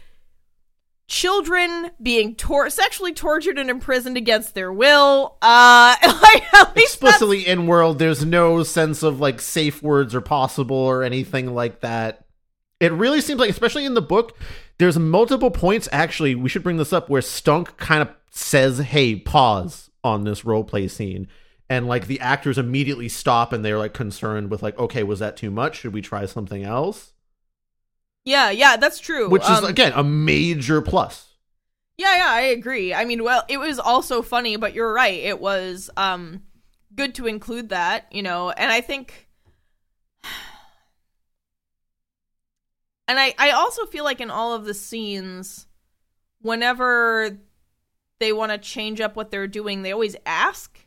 children being tor- sexually tortured and imprisoned against their will. Uh, (laughs) like at least that's- explicitly in world there's no sense of like safe words are possible or anything like that it really seems like especially in the book there's multiple points actually we should bring this up where stunk kind of says hey pause on this role play scene and like the actors immediately stop and they're like concerned with like okay was that too much should we try something else yeah, yeah, that's true. which is Um, again a major plus Yeah, yeah, I agree. I mean, well, it was also funny, but you're right. It was um good to include that, you know, and I think and I I also feel like in all of the scenes whenever they want to change up what they're doing, they always ask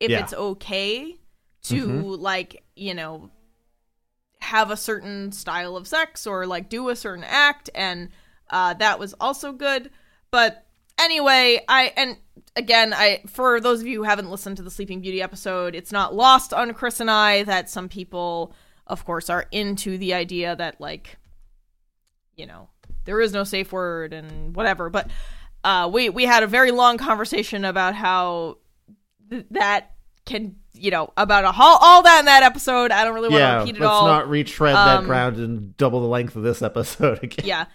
if Yeah. it's okay to Mhm. like, you know, have a certain style of sex or like do a certain act and uh that was also good but anyway i and again i for those of you who haven't listened to the sleeping beauty episode it's not lost on chris and i that some people of course are into the idea that like you know there is no safe word and whatever but uh we we had a very long conversation about how th- that can you know about a all, all that in that episode. I don't really want to yeah repeat let's it all. not retread Um, that ground and double the length of this episode (laughs) again. Yeah.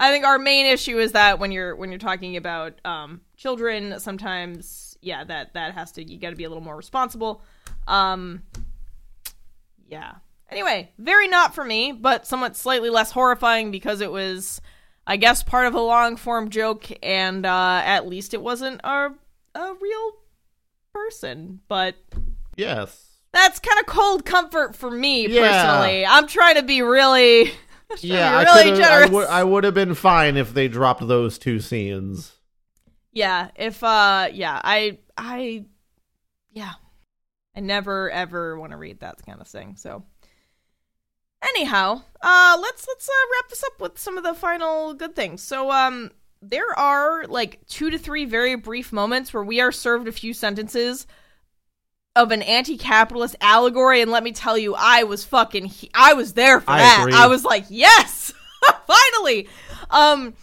I think our main issue is that when you're when you're talking about um children sometimes yeah that that has to you got to be a little more responsible. Um yeah anyway very not for me but somewhat slightly less horrifying because it was i guess part of a long form joke and uh at least it wasn't a a real person but yes that's kind of cold comfort for me Yeah. personally i'm trying to be really (laughs) Yeah, I really could've- generous. I would I would have been fine if they dropped those two scenes. Yeah, if uh yeah, I I yeah. I never ever want to read that kind of thing. So anyhow, uh let's let's uh, wrap this up with some of the final good things. So um there are like 2 to 3 very brief moments where we are served a few sentences of an anti-capitalist allegory and let me tell you I was fucking he- I was there for I that. agree. I was like, "Yes! (laughs) Finally." Um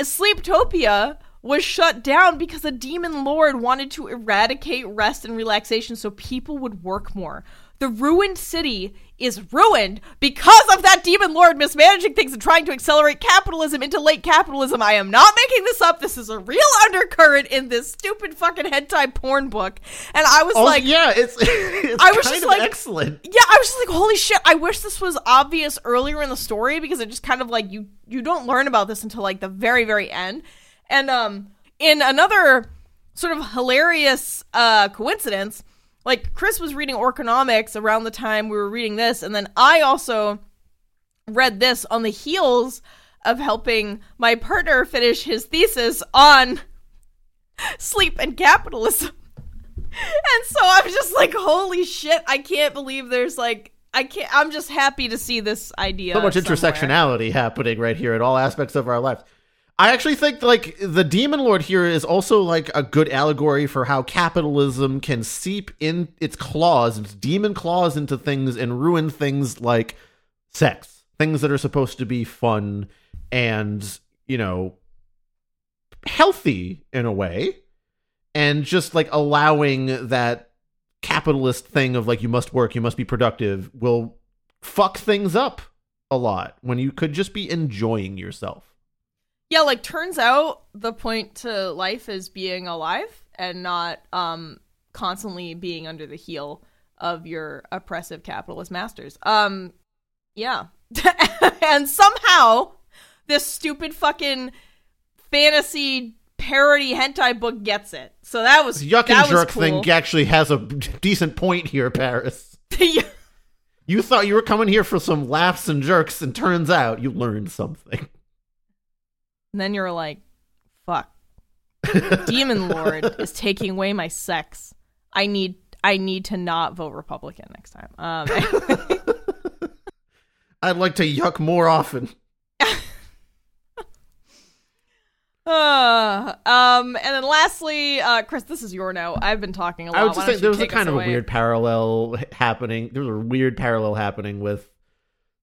Sleeptopia was shut down because a demon lord wanted to eradicate rest and relaxation so people would work more. The ruined city is ruined because of that demon lord mismanaging things and trying to accelerate capitalism into late capitalism. I am not making this up. This is a real undercurrent in this stupid fucking hentai porn book. And I was Oh, like, yeah, it's, (laughs) it's I was just like- excellent. yeah, I was just like, holy shit! I wish this was obvious earlier in the story because it just kind of like you you don't learn about this until like the very very end. And um, in another sort of hilarious uh coincidence, like Chris was reading Orconomics around the time we were reading this, and then I also read this on the heels of helping my partner finish his thesis on (laughs) sleep and capitalism. (laughs) And so I'm just like, holy shit, I can't believe there's like I can't I'm just happy to see this idea. so much somewhere. intersectionality happening right here in all aspects of our lives. I actually think like the demon lord here is also like a good allegory for how capitalism can seep in its claws, its demon claws into things and ruin things like sex, things that are supposed to be fun and, you know, healthy in a way and just like allowing that capitalist thing of like you must work, you must be productive will fuck things up a lot when you could just be enjoying yourself. Yeah, like turns out the point to life is being alive and not um constantly being under the heel of your oppressive capitalist masters. Um yeah. (laughs) and somehow this stupid fucking fantasy parody hentai book gets it. So that was Yuck that and jerk cool. thing actually has a (laughs) decent point here, Paris. (laughs) You thought you were coming here for some laughs and jerks, and turns out you learned something. And then you're like, fuck. (laughs) Demon Lord is taking away my sex. I need I need to not vote Republican next time. Um, (laughs) I'd like to yuck more often. (laughs) Uh, um, and then lastly, uh, Chris, this is your note. I've been talking a lot. I was just saying there was a kind of a weird parallel happening. There was a weird parallel happening with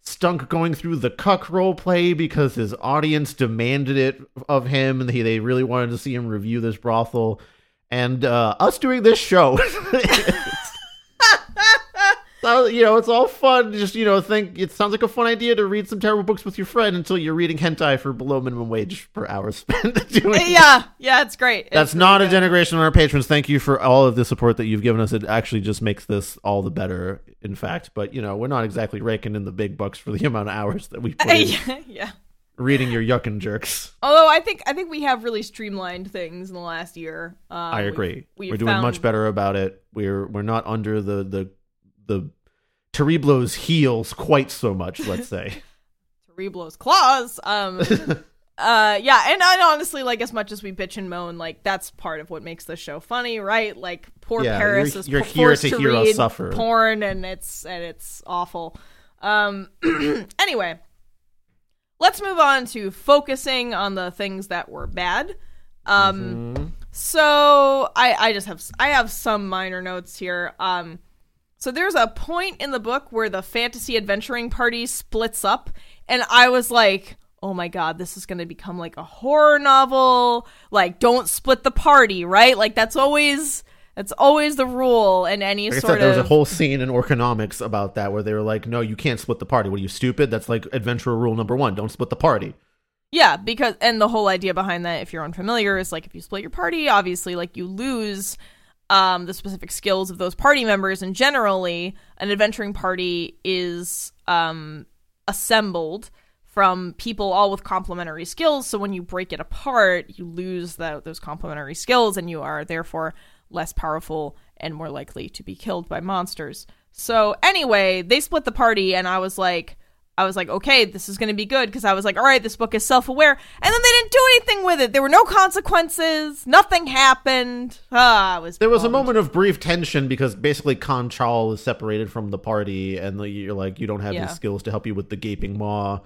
Stunk going through the cuck role play because his audience demanded it of him, and he, they really wanted to see him review this brothel, and uh, us doing this show. (laughs) You know, it's all fun. Just you know, think it sounds like a fun idea to read some terrible books with your friend until you're reading hentai for below minimum wage per hour (laughs) spent doing. yeah, yeah, it's great. That's It's not a good. denigration on our patrons. Thank you for all of the support that you've given us. It actually just makes this all the better, in fact. But, you know, we're not exactly raking in the big bucks for the (laughs) amount of hours that we put (laughs) yeah, yeah. reading your yuck and jerks. Although I think I think we have really streamlined things in the last year. Um, I we've- agree. we've We're doing much better about it. We're we're not under the the the Terriblo's heels quite so much, let's say. (laughs) Terriblo's claws. Um, (laughs) uh, yeah, and, and honestly, like as much as we bitch and moan, like that's part of what makes the show funny, right? Like poor Yeah, Paris you're- is you're here to to hear us suffer. porn, and it's and it's awful. Um, (clears throat) anyway, let's move on to focusing on the things that were bad. Um, Mm-hmm. so I I just have I have some minor notes here. Um. So there's a point in the book where the fantasy adventuring party splits up, and I was like, "Oh my god, this is going to become like a horror novel. Like, don't split the party, right? Like that's always that's always the rule in any Like I sort of. there was a whole scene in Orconomics about that where they were like, "No, you can't split the party. What are you stupid? That's like adventurer rule number one: don't split the party." Yeah, because and the whole idea behind that, if you're unfamiliar, is like if you split your party, obviously, like you lose um, the specific skills of those party members, and generally, an adventuring party is um, assembled from people all with complementary skills. So when you break it apart, you lose the, those complementary skills, and you are therefore less powerful and more likely to be killed by monsters. So anyway, they split the party, and I was like. I was like, okay, this is going to be good because I was like, all right, this book is self aware. And then they didn't do anything with it. There were no consequences. Nothing happened. Ah, I was. There was a moment of brief tension because basically Kanchal is separated from the party, and you're like, you don't have Yeah. his skills to help you with the gaping maw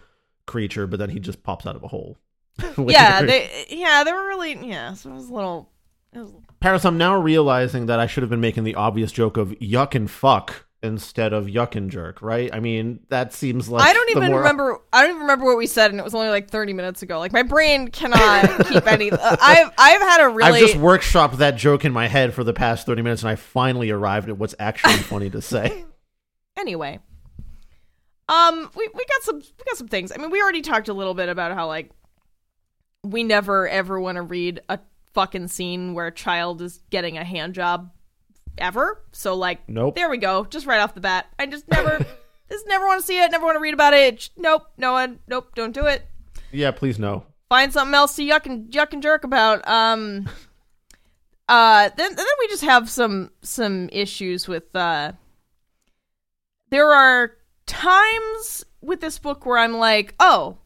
creature, but then he just pops out of a hole. (laughs) Yeah, they. Yeah, they were really. Yeah, so it was a little. It was, Paris, I'm now realizing that I should have been making the obvious joke of yuck and fuck instead of yuck and jerk, right? I mean, that seems like I don't even more- remember. I don't even remember what we said, and it was only like thirty minutes ago. Like my brain cannot (laughs) keep any. Uh, I've I've had a really. I've just workshopped that joke in my head for the past 30 minutes, and I finally arrived at what's actually (laughs) funny to say. anyway um we, we got some we got some things i mean we already talked a little bit about how like we never ever want to read a fucking scene where a child is getting a hand job ever so like Nope. there we go just right off the bat i just never (laughs) just never want to see it never want to read about it nope no one nope don't do it Yeah, please no. find something else to yuck and yuck and jerk about. Um, (laughs) uh, then then we just have some some issues with. Uh, there are times with this book where I'm like, oh,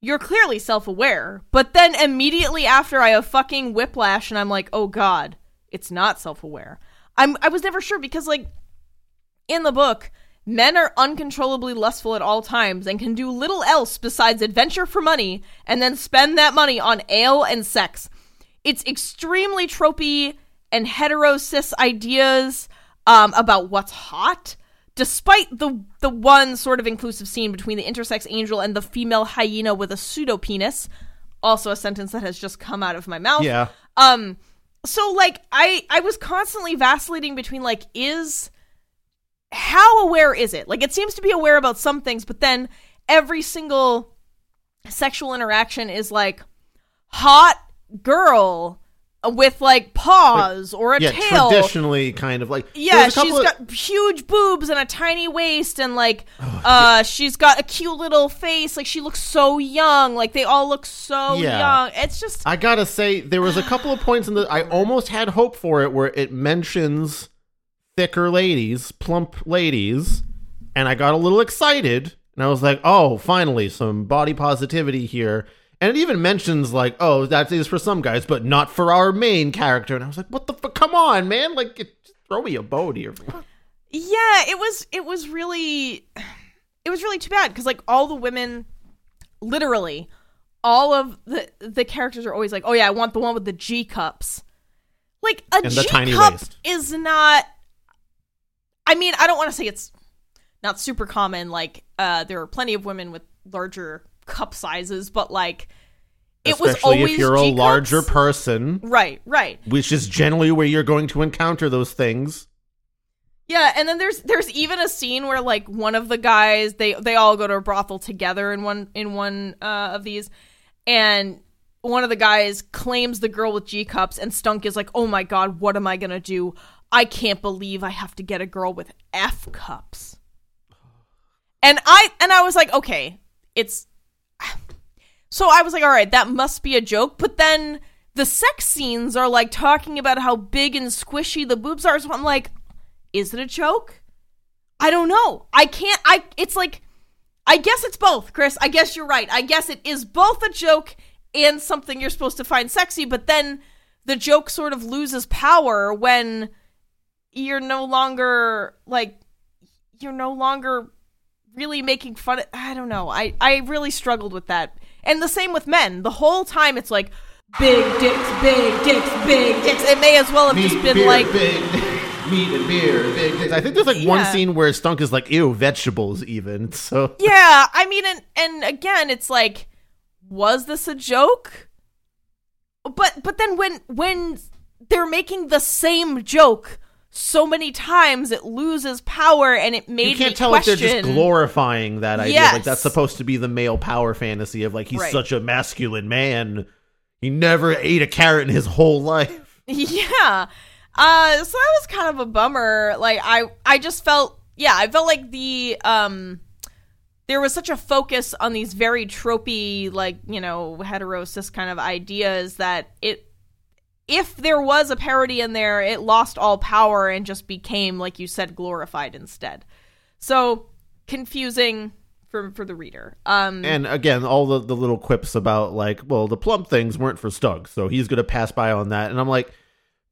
you're clearly self aware, but then immediately after I have fucking whiplash, and I'm like, oh god, it's not self aware. I'm I was never sure because like in the book, men are uncontrollably lustful at all times and can do little else besides adventure for money and then spend that money on ale and sex. It's extremely tropey and hetero cis ideas um, about what's hot, despite the the one sort of inclusive scene between the intersex angel and the female hyena with a pseudo penis. Also, a sentence that has just come out of my mouth. Yeah. Um. So like, I I was constantly vacillating between like, is how aware is it? Like, it seems to be aware about some things, but then every single sexual interaction is like hot girl with like paws or a Yeah, tail. traditionally kind of like Yeah, she's of- got huge boobs and a tiny waist, and like, Oh, uh, she's got a cute little face. Like, she looks so young. Like, they all look so Yeah. young. It's just, I gotta say, there was a couple of points in the. I almost had hope for it where it mentions thicker ladies, plump ladies, and I got a little excited, and I was like, "Oh, finally, some body positivity here." And it even mentions like, "Oh, that is for some guys, but not for our main character." And I was like, "What the fuck? Come on, man! Like, it, just throw me a boat here." (laughs) yeah. It was, it was really. it was really too bad because like all the women, literally, all of the the characters are always like, oh yeah, I want the one with the G cups. Like a G tiny cup waist. is not. I mean, I don't want to say it's not super common. Like, uh, there are plenty of women with larger cup sizes, but like, it was always if you're a G-cups. larger person, Right, right. which is generally where you're going to encounter those things. Yeah, and then there's there's even a scene where like one of the guys they they all go to a brothel together in one in one uh, of these, and one of the guys claims the girl with G cups, and Stunk is like, "Oh my god, what am I gonna do? I can't believe I have to get a girl with F cups." And I and I was like, okay, it's so I was like, all right, that must be a joke. But then the sex scenes are like talking about how big and squishy the boobs are. So I'm like, is it a joke? I don't know. I can't. I. It's like, I guess it's both, Chris. I guess you're right. I guess it is both a joke and something you're supposed to find sexy. But then the joke sort of loses power when you're no longer like you're no longer really making fun of I don't know. I I really struggled with that. And the same with men. The whole time it's like big dicks, big dicks, big dicks. It may as well have just been like big (laughs) meat and beer, big dicks. I think there's like one scene where Stunk is like, ew, vegetables even. (laughs) So Yeah, I mean and and again it's like was this a joke? But but then when when they're making the same joke so many times it loses power and it made you can't tell question if they're just glorifying that idea. Yes. Like that's supposed to be the male power fantasy of like he's Right. such a masculine man. He never ate a carrot in his whole life. (laughs) Yeah. Uh so that was kind of a bummer. Like I I just felt yeah, I felt like the um there was such a focus on these very tropey like, you know, hetero cis kind of ideas that it if there was a parody in there, it lost all power and just became like you said glorified instead. So confusing for for the reader. Um And again, all the, the little quips about like, well, the plump things weren't for Stunk, so he's gonna pass by on that. And I'm like,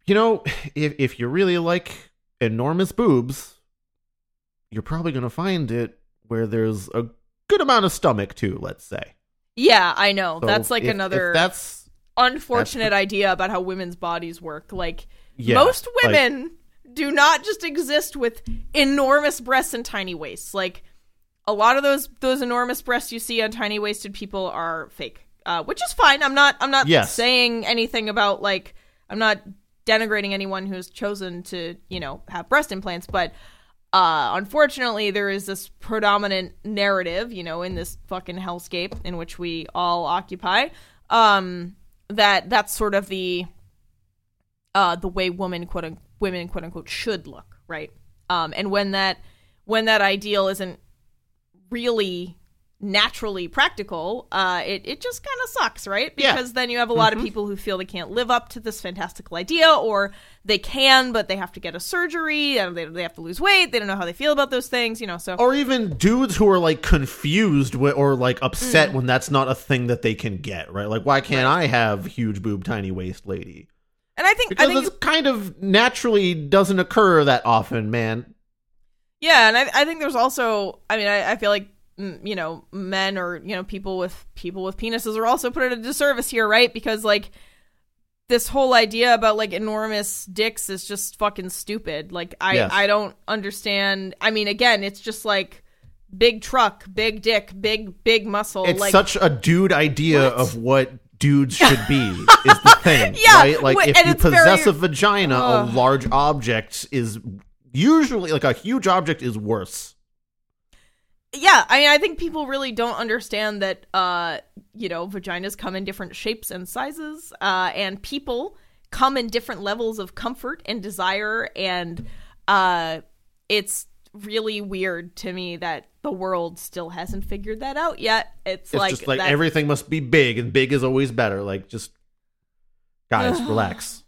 you know, (laughs) if if you really like enormous boobs, you're probably gonna find it where there's a good amount of stomach too, let's say. yeah, I know. So that's like if- if another that's unfortunate idea about how women's bodies work. Like Yeah, most like- women do not just exist with enormous breasts and tiny waists. Like a lot of those those enormous breasts you see on tiny waisted people are fake, uh, which is fine. I'm not I'm not Yes. saying anything about like I'm not denigrating anyone who's chosen to you know have breast implants, but. Uh, unfortunately, there is this predominant narrative, you know, in this fucking hellscape in which we all occupy, um, that that's sort of the uh the way women quote women quote unquote should look right? Um and when that when that ideal isn't really naturally practical uh it, it just kind of sucks right Yeah. because then you have a lot of people who feel they can't live up to this fantastical idea or they can but they have to get a surgery and they, they have to lose weight they don't know how they feel about those things you know so or even dudes who are like confused or like upset Mm. when that's not a thing that they can get, right? Like, why can't I have huge boob, tiny waist lady? and i think i Because think it's kind of naturally doesn't occur that often, man. Yeah, and I, I think there's also, I mean, I, I feel like you know, men or you know, people with people with penises are also put at a disservice here, right? Because like this whole idea about like enormous dicks is just fucking stupid. Like I, Yes. I don't understand. I mean, again, it's just like big truck, big dick, big big muscle. It's like such a dude idea What? of what dudes should be (laughs) is the thing, (laughs) Yeah, right? Like if you possess very- a vagina, Ugh. a large object is usually like a huge object is worse. Yeah i mean i think people really don't understand that uh you know vaginas come in different shapes and sizes uh and people come in different levels of comfort and desire and uh it's really weird to me that the world still hasn't figured that out yet it's, It's like, just like that- everything must be big, and big is always better. Like just guys, (sighs) relax.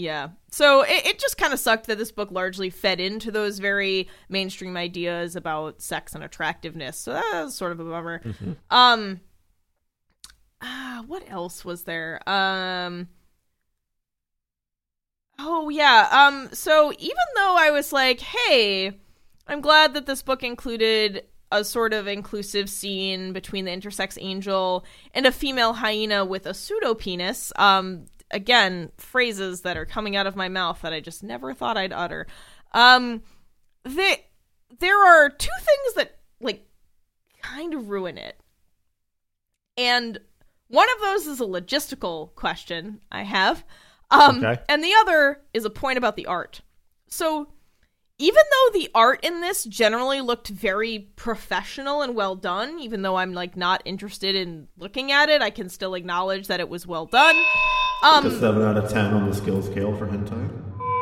Yeah. So it, it just kind of sucked that this book largely fed into those very mainstream ideas about sex and attractiveness. So that was sort of a bummer. Um ah, what else was there? Um Oh yeah. Um so even though I was like, "Hey, I'm glad that this book included a sort of inclusive scene between the intersex angel and a female hyena with a pseudo penis. Um, again, phrases that are coming out of my mouth that I just never thought I'd utter. Um, they, there are two things that like kind of ruin it, and one of those is a logistical question I have, um, Okay. and the other is a point about the art. So even though the art in this generally looked very professional and well done, even though I'm like not interested in looking at it, I can still acknowledge that it was well done. Um, a seven out of ten on the skill scale for hentai.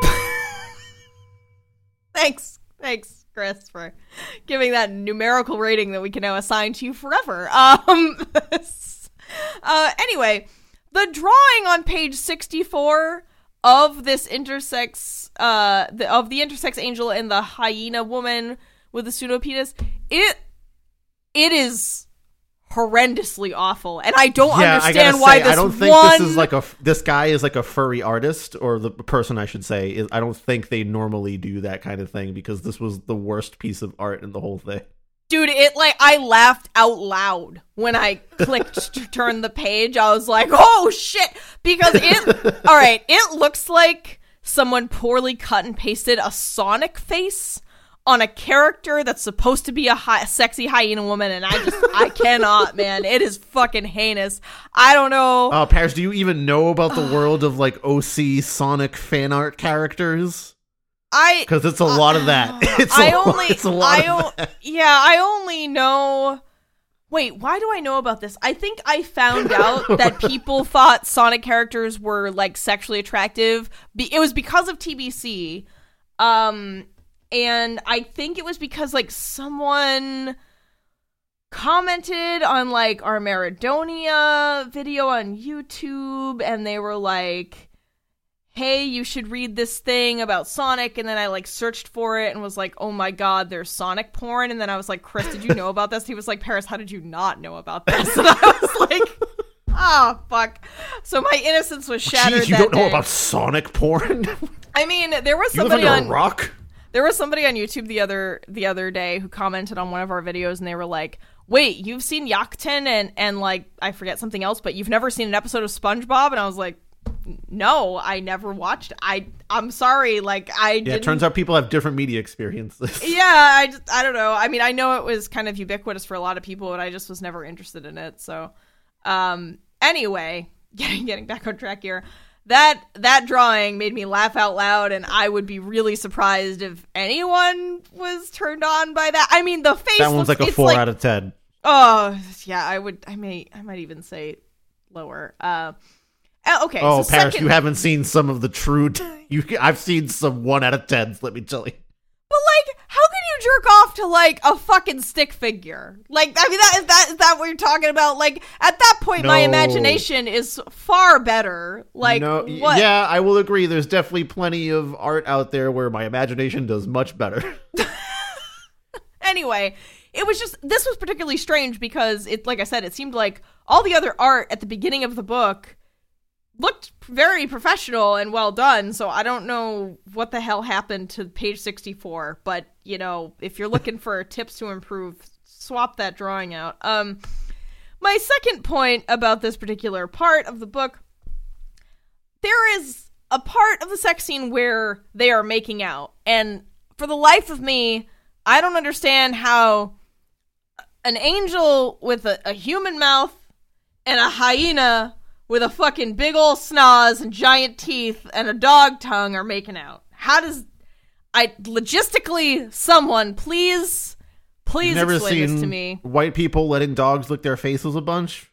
(laughs) thanks, thanks, Chris, for giving that numerical rating that we can now assign to you forever. Um, (laughs) uh, anyway, the drawing on page sixty-four of this intersex, uh, the, of the intersex angel and the hyena woman with the pseudopenis, it, it is horrendously awful, and I don't Yeah, understand gotta why say, this I don't think one. this is like a this guy is like a furry artist or the person I should say is I don't think they normally do that kind of thing because this was the worst piece of art in the whole thing. Dude, it like I laughed out loud when I clicked (laughs) to turn the page. I was like, "Oh shit!" Because it, (laughs) all right, it looks like someone poorly cut and pasted a Sonic face on a character that's supposed to be a hy- sexy hyena woman, and I just I (laughs) cannot, man. It is fucking heinous. I don't know. Oh, Paris, do you even know about the (sighs) world of like OC Sonic fan art characters? I Because it's a lot of that. (gasps) (laughs) It's a I lot, only, it's a lot I of that. yeah, I only know. Wait, why do I know about this? I think I found out (laughs) that people thought Sonic characters were like sexually attractive. Be- it was because of TBC, um, and I think it was because like someone commented on like our Maradonia video on YouTube, and they were like hey, you should read this thing about Sonic. And then I like searched for it and was like, oh my God, there's Sonic porn. And then I was like, Chris, did you know about this? He was like, Paris, how did you not know about this? (laughs) And I was like, oh, fuck. So my innocence was shattered. Jeez, you don't know day. about Sonic porn? (laughs) I mean, there was live somebody on rock? there was somebody on YouTube the other the other day who commented on one of our videos and they were like, "Wait, you've seen Yakuten and and like I forget something else, but you've never seen an episode of SpongeBob?" And I was like, "No, I never watched. I I'm sorry, like I Yeah, it turns out people have different media experiences. (laughs) yeah, I just, I don't know. I mean, I know it was kind of ubiquitous for a lot of people, but I just was never interested in it. So, um, anyway, (laughs) getting getting back on track here. That that drawing made me laugh out loud, and I would be really surprised if anyone was turned on by that. I mean, the face. That one's looks- like a four out of ten. Oh yeah, I would. I may. I might even say lower. Uh, uh, okay. Oh, so Paris, second, you haven't seen some of the true. T- (laughs) you, I've seen some one out of tens. Let me tell you. But like, how can you jerk off to like a fucking stick figure? Like, I mean, that is that is that what you're talking about? Like, at that point, my imagination is far better. Like, no, what? yeah, I will agree. There's definitely plenty of art out there where my imagination does much better. (laughs) Anyway, it was just this was particularly strange because it, like I said, it seemed like all the other art at the beginning of the book looked very professional and well done. So I don't know what the hell happened to page 64, but you know, if you're looking for (laughs) tips to improve, swap that drawing out. Um my second point about this particular part of the book there is a part of the sex scene where they are making out and for the life of me i don't understand how an angel with a, a human mouth and a hyena with a fucking big ol' snoz and giant teeth and a dog tongue are making out how does i logistically someone please please You've never explain seen this to me white people letting dogs lick their faces a bunch.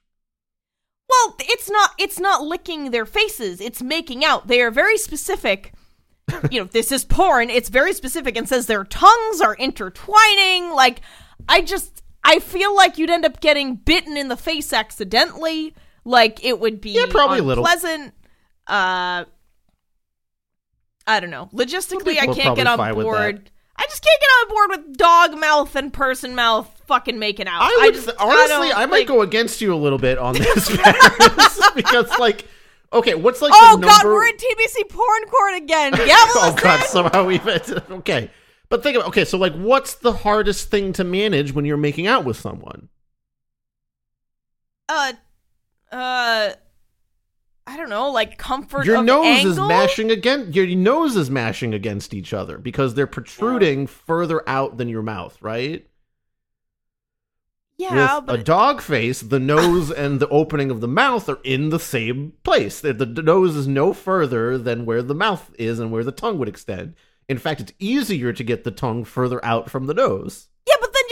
Well, it's not it's not licking their faces, it's making out. They are very specific. (laughs) you know, this is porn. It's very specific and says their tongues are intertwining. Like I just I feel like you'd end up getting bitten in the face accidentally. Like it would be Yeah, probably a little. unpleasant. Uh I don't know. Logistically, I can't get on board. I just can't get on board with dog mouth and person mouth fucking making out. I would just, honestly, don't, I, might like- go against you a little bit on (laughs) this (laughs) because, like, okay, what's like Oh god, we're in TBC porn court again. (laughs) Yeah, oh god, somehow we've okay. But think about okay, so like, what's the hardest thing to manage when you're making out with someone? Uh, uh, I don't know, like comfort. Your nose is mashing against your nose is mashing against each other because they're protruding further out than your mouth, right? Yeah, with but a dog face, the nose (laughs) and the opening of the mouth are in the same place. The, the, the nose is no further than where the mouth is and where the tongue would extend. In fact, it's easier to get the tongue further out from the nose.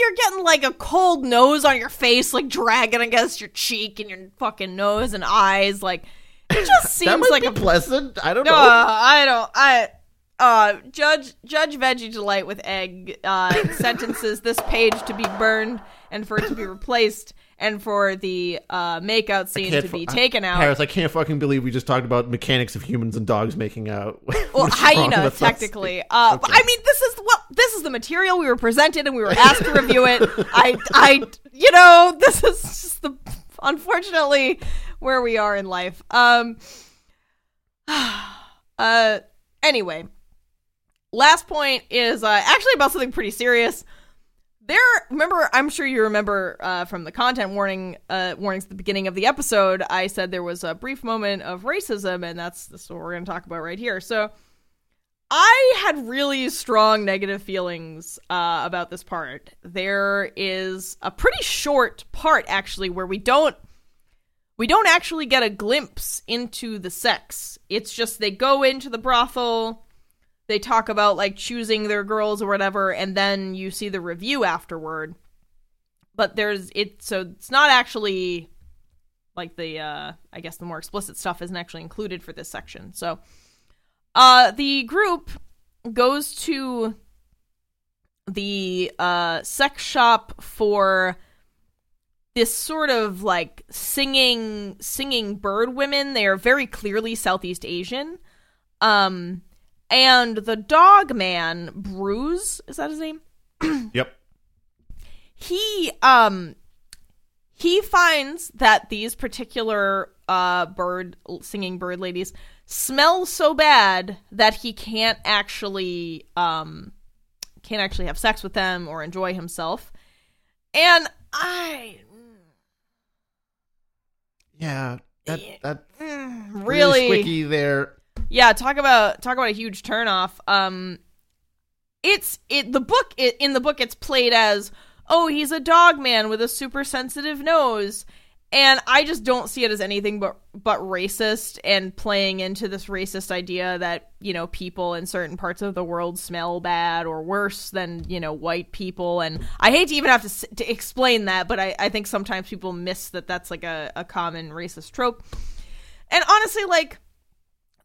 Yeah, but then you're getting like a cold nose on your face, like dragging against your cheek and your fucking nose and eyes. Like it just (laughs) that seems might like be a pleasant. I don't Uh, know. I don't. I uh judge judge veggie delight with egg uh (laughs) sentences this page to be burned and for it to be replaced and for the uh makeout scene to be fu- taken out. Paris, I can't fucking believe we just talked about mechanics of humans and dogs making out. (laughs) well, hyena technically. Uh, Okay. I mean, this is well, this is the material we were presented and we were asked to review it. I, I, you know, this is just the unfortunately where we are in life. Um. (sighs) Uh. Anyway, last point is uh, actually about something pretty serious. There, remember, I'm sure you remember uh, from the content warning uh, warnings at the beginning of the episode. I said there was a brief moment of racism, and that's, that's what we're going to talk about right here. So, I had really strong negative feelings uh, about this part. There is a pretty short part actually where we don't we don't actually get a glimpse into the sex. It's just they go into the brothel, they talk about like choosing their girls or whatever, and then you see the review afterward. But there's it so it's not actually like the uh I guess the more explicit stuff isn't actually included for this section. So uh the group goes to the uh sex shop for this sort of like singing singing bird women. They are very clearly southeast asian. Um and the dog man bruise is that his name? (clears throat) Yep. he um he finds that these particular uh bird singing bird ladies smell so bad that he can't actually um can't actually have sex with them or enjoy himself and i Yeah. That that mm, really really squicky there. yeah talk about talk about a huge turnoff um it's it the book it, in the book it's played as oh he's a dog man with a super sensitive nose and i just don't see it as anything but but racist and playing into this racist idea that you know people in certain parts of the world smell bad or worse than you know white people and i hate to even have to, to explain that but I, I think sometimes people miss that that's like a, a common racist trope and honestly like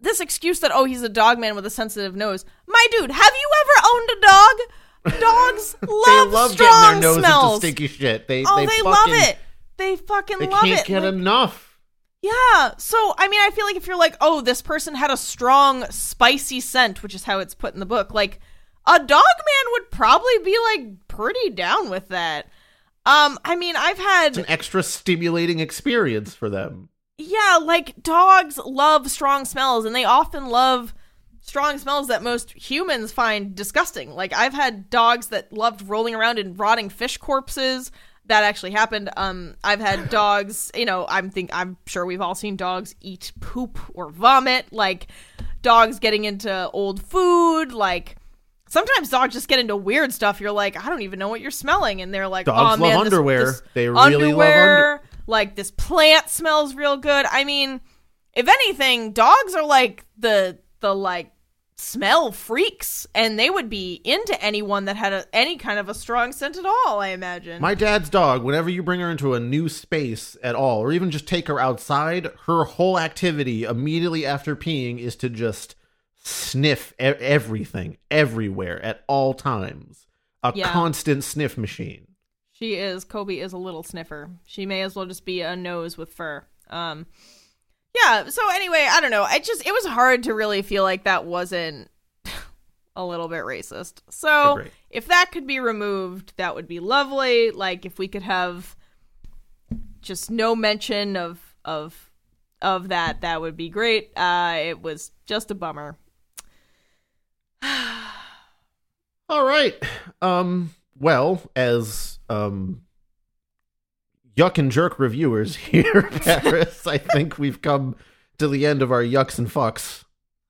this excuse that oh he's a dog man with a sensitive nose. My dude, have you ever owned a dog? Dogs (laughs) They love, love strong getting their nose smells. into stinky shit. They oh, they, they, fucking, love it. They fucking love it. They love can't it. get Like, enough. yeah. So I mean, I feel like if you're like, oh, this person had a strong, spicy scent, which is how it's put in the book, like a dog man would probably be like pretty down with that. Um, I mean, I've had It's an extra stimulating experience for them. yeah, like dogs love strong smells and they often love strong smells that most humans find disgusting. Like I've had dogs that loved rolling around in rotting fish corpses. That actually happened. Um I've had dogs, you know, I'm think I'm sure we've all seen dogs eat poop or vomit, like dogs getting into old food, like Sometimes dogs just get into weird stuff. You're like, I don't even know what you're smelling, and they're like, Dogs "Oh love man, this- underwear. this They really love underwear, under- like this plant smells real good. I mean, if anything, dogs are like the the like smell freaks, and they would be into anyone that had a, any kind of a strong scent at all. I imagine. My dad's dog, whenever you bring her into a new space at all, or even just take her outside, her whole activity immediately after peeing is to just sniff e- everything, everywhere, at all times. A Yeah. constant sniff machine. She is. Kobe is a little sniffer. She may as well just be a nose with fur. Um, yeah. So anyway, I don't know. I just it was hard to really feel like that wasn't (laughs) a little bit racist. So if that could be removed, that would be lovely. Like if we could have just no mention of of of that, that would be great. Uh, it was just a bummer. (sighs) All right. Um. Well, as um, yuck and jerk reviewers here, (laughs) Paris, I think we've come to the end of our yucks and fucks.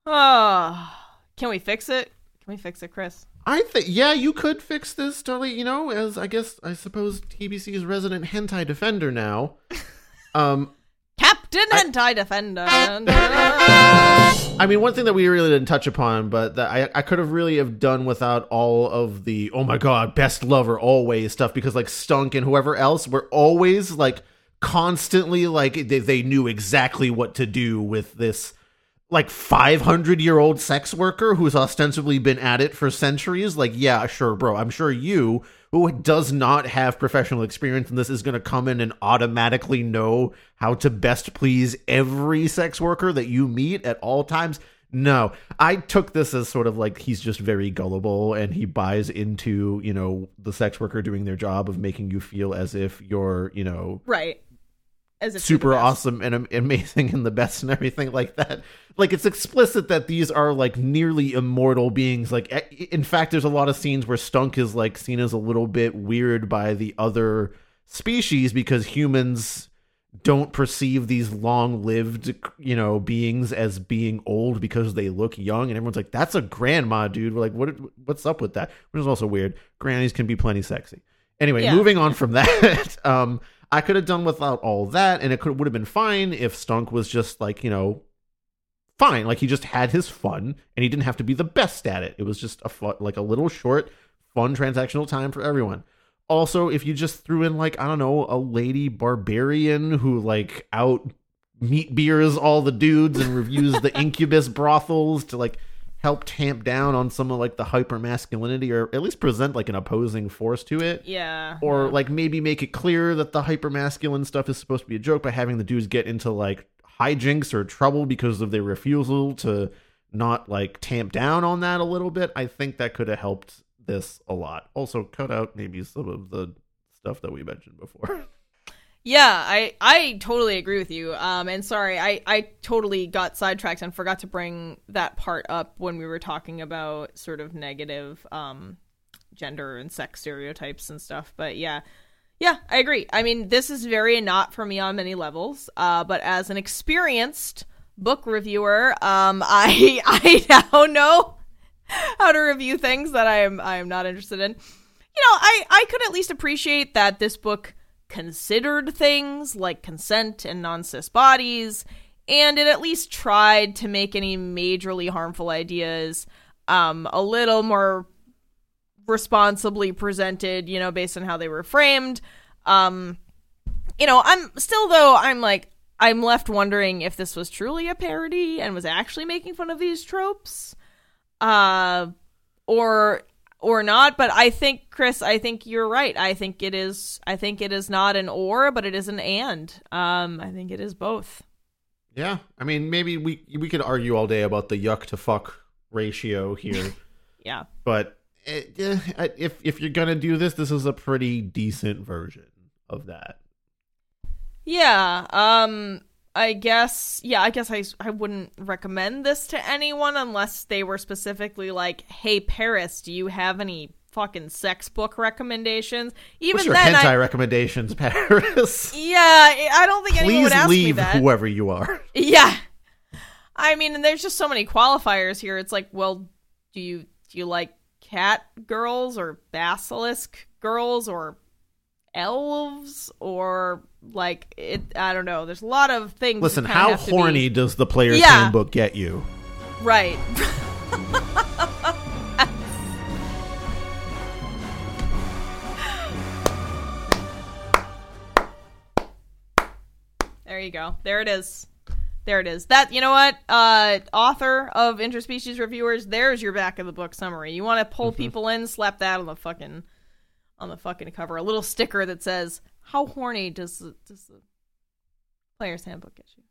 Oh, can we fix it? Can we fix it, Chris? I think, yeah, you could fix this, Dolly. You know, as I guess, I suppose TBC's resident hentai defender now. (laughs) Um, Captain Hentai Defender. (laughs) I mean, one thing that we really didn't touch upon, but that I, I could have really have done without all of the oh my god, best lover always stuff because like Stunk and whoever else were always like constantly like they, they knew exactly what to do with this like 500 year old sex worker who's ostensibly been at it for centuries. Like yeah sure bro. I'm sure you who does not have professional experience in this is going to come in and automatically know how to best please every sex worker that you meet at all times no i took this as sort of like he's just very gullible and he buys into you know the sex worker doing their job of making you feel as if you're you know right. As if super awesome and amazing and the best and everything like that. Like it's explicit that these are like nearly immortal beings. Like e- in fact, there's a lot of scenes where Stunk is like seen as a little bit weird by the other species because humans don't perceive these long-lived, you know, beings as being old because they look young, and everyone's like, "That's a grandma, dude." We're like, "What? What's up with that?" Which is also weird. Grannies can be plenty sexy. Anyway, Yeah. moving on from (laughs) that, um, I could have done without all that, and it could would have been fine if Stunk was just like you know, fine, like he just had his fun, and he didn't have to be the best at it. It was just a fun, like a little short, fun transactional time for everyone. Also, if you just threw in like I don't know, a lady barbarian who like out meat beers all the dudes and reviews the (laughs) incubus brothels to like help tamp down on some of like the hyper masculinity or at least present like an opposing force to it Yeah. or like maybe make it clear that the hyper masculine stuff is supposed to be a joke by having the dudes get into like hijinks or trouble because of their refusal to not like tamp down on that a little bit. I think that could have helped this a lot. Also, cut out maybe some of the stuff that we mentioned before. (laughs) Yeah, I I totally agree with you. Um, and sorry, I I totally got sidetracked and forgot to bring that part up when we were talking about sort of negative um gender and sex stereotypes and stuff. But yeah. Yeah, I agree. I mean, this is very not for me on many levels. Uh, but as an experienced book reviewer, um, (laughs) I I now know how to review things that I am I am not interested in. You know, I I could at least appreciate that this book considered things like consent and non-cis bodies and it at least tried to make any majorly harmful ideas um a little more responsibly presented, you know, based on how they were framed. Um you know, I'm still though I'm like I'm left wondering if this was truly a parody and was actually making fun of these tropes. Uh or or not, but I think Chris, I think you're right. I think it is I think it is not an or, but it is an and. Um I think it is both. yeah, I mean, maybe we we could argue all day about the yuck to fuck ratio (laughs) here, Yeah. but eh, yeah, I- if if you're gonna do this, this is a pretty decent version of that. Yeah, um I guess yeah, I guess I I wouldn't recommend this to anyone unless they were specifically like, "Hey Paris, do you have any fucking sex book recommendations?" Even What's your then hentai I recommendations, (laughs) Paris? Yeah, I don't think anyone Please would ask me leave that. whoever you are. (laughs) Yeah. I mean, and there's just so many qualifiers here. It's like, well, do you do you like cat girls or basilisk girls or elves or like it I don't know. There's a lot of things. Listen, how to be- horny does the player's Yeah. handbook get you? Right. (laughs) there you go. There it is. There it is. That you know what? Uh author of interspecies reviewers, there's your back of the book summary. You want to pull people in, slap that on the fucking on the fucking cover. A little sticker that says, "How horny does the, does the player's handbook get you?"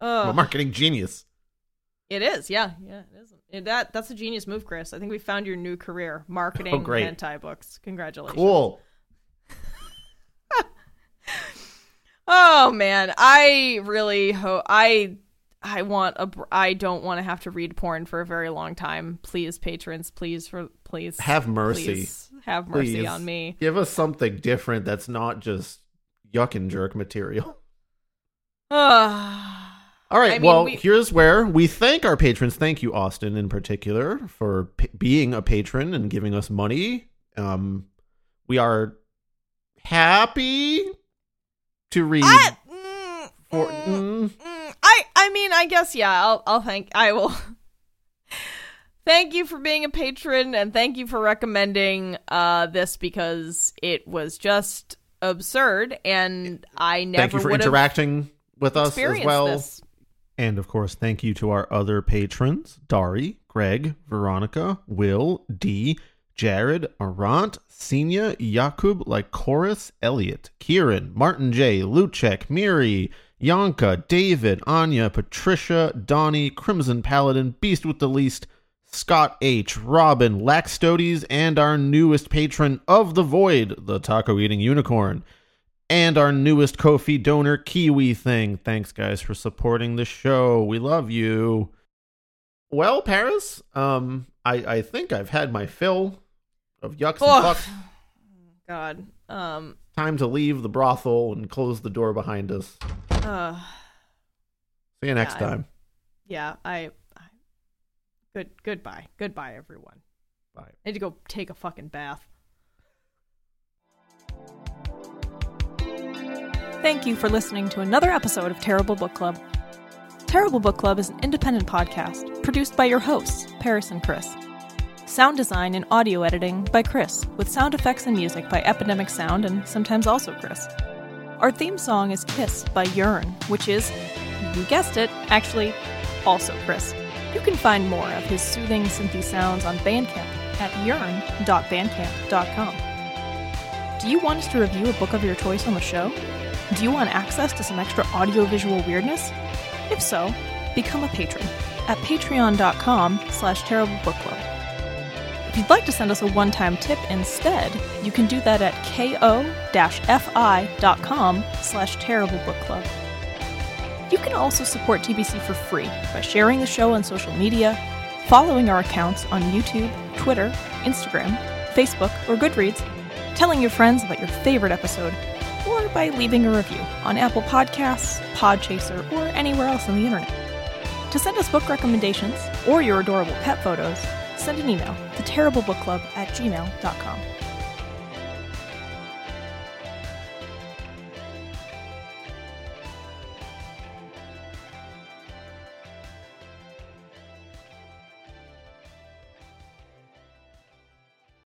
I'm a Oh, marketing genius. it is, yeah, yeah, it is. It, that that's a genius move, Chris. I think we found your new career, oh, marketing Oh, great. hentai books. Congratulations. Cool. (laughs) Oh man, I really hope I I want a. I don't want to have to read porn for a very long time. Please, patrons, please for please Have mercy. please have mercy Please. on me. Give us something different that's not just yuck and jerk material. (laughs) (sighs) All right. I mean, well, we- here's where we thank our patrons. Thank you, Austin, in particular, for p- being a patron and giving us money. Um, we are happy to read. I, mm, for, mm, mm, mm, I I mean, I guess yeah. I'll I'll thank. I will. (laughs) Thank you for being a patron and thank you for recommending uh, this because it was just absurd and I never thank you for interacting with us as well. this. And of course, thank you to our other patrons Dari, Greg, Veronica, Will, D, Jared, Arant, Senia, Yakub, Lycoris, Elliot, Kieran, Martin J, Luchek, Miri, Yanka, David, Anya, Patricia, Donnie, Crimson Paladin, Beast with the Least, Scott H, Robin, Laxtodes, and our newest patron of the Void, the Taco Eating Unicorn and our newest Ko-fi donor, Kiwi Thing. Thanks, guys, for supporting the show. We love you. Well, Paris, um, I I think I've had my fill of yucks and Oh, fucks. God. Um Time to leave the brothel and close the door behind us. uh See you next Yeah, I- time. yeah, I, I good goodbye. Goodbye everyone. Bye. I need to go take a fucking bath. Thank you for listening to another episode of Terrible Book Club. Terrible Book Club is an independent podcast produced by your hosts, Paris and Chris. Sound design and audio editing by Chris, with sound effects and music by Epidemic Sound and sometimes also Chris. Our theme song is Kiss by Yearn, which is, you guessed it, actually also Chris. You can find more of his soothing synthy sounds on Bandcamp at yearn.bandcamp.com. Do you want us to review a book of your choice on the show? Do you want access to some extra audiovisual weirdness? If so, become a patron at patreon.com slash terriblebookclub. If you'd like to send us a one-time tip instead, you can do that at ko-fi.com slash terriblebookclub. You can also support TBC for free by sharing the show on social media, following our accounts on YouTube, Twitter, Instagram, Facebook, or Goodreads, telling your friends about your favorite episode, or by leaving a review on Apple Podcasts, Podchaser, or anywhere else on the internet. To send us book recommendations or your adorable pet photos, send an email to terriblebookclub at gmail.com.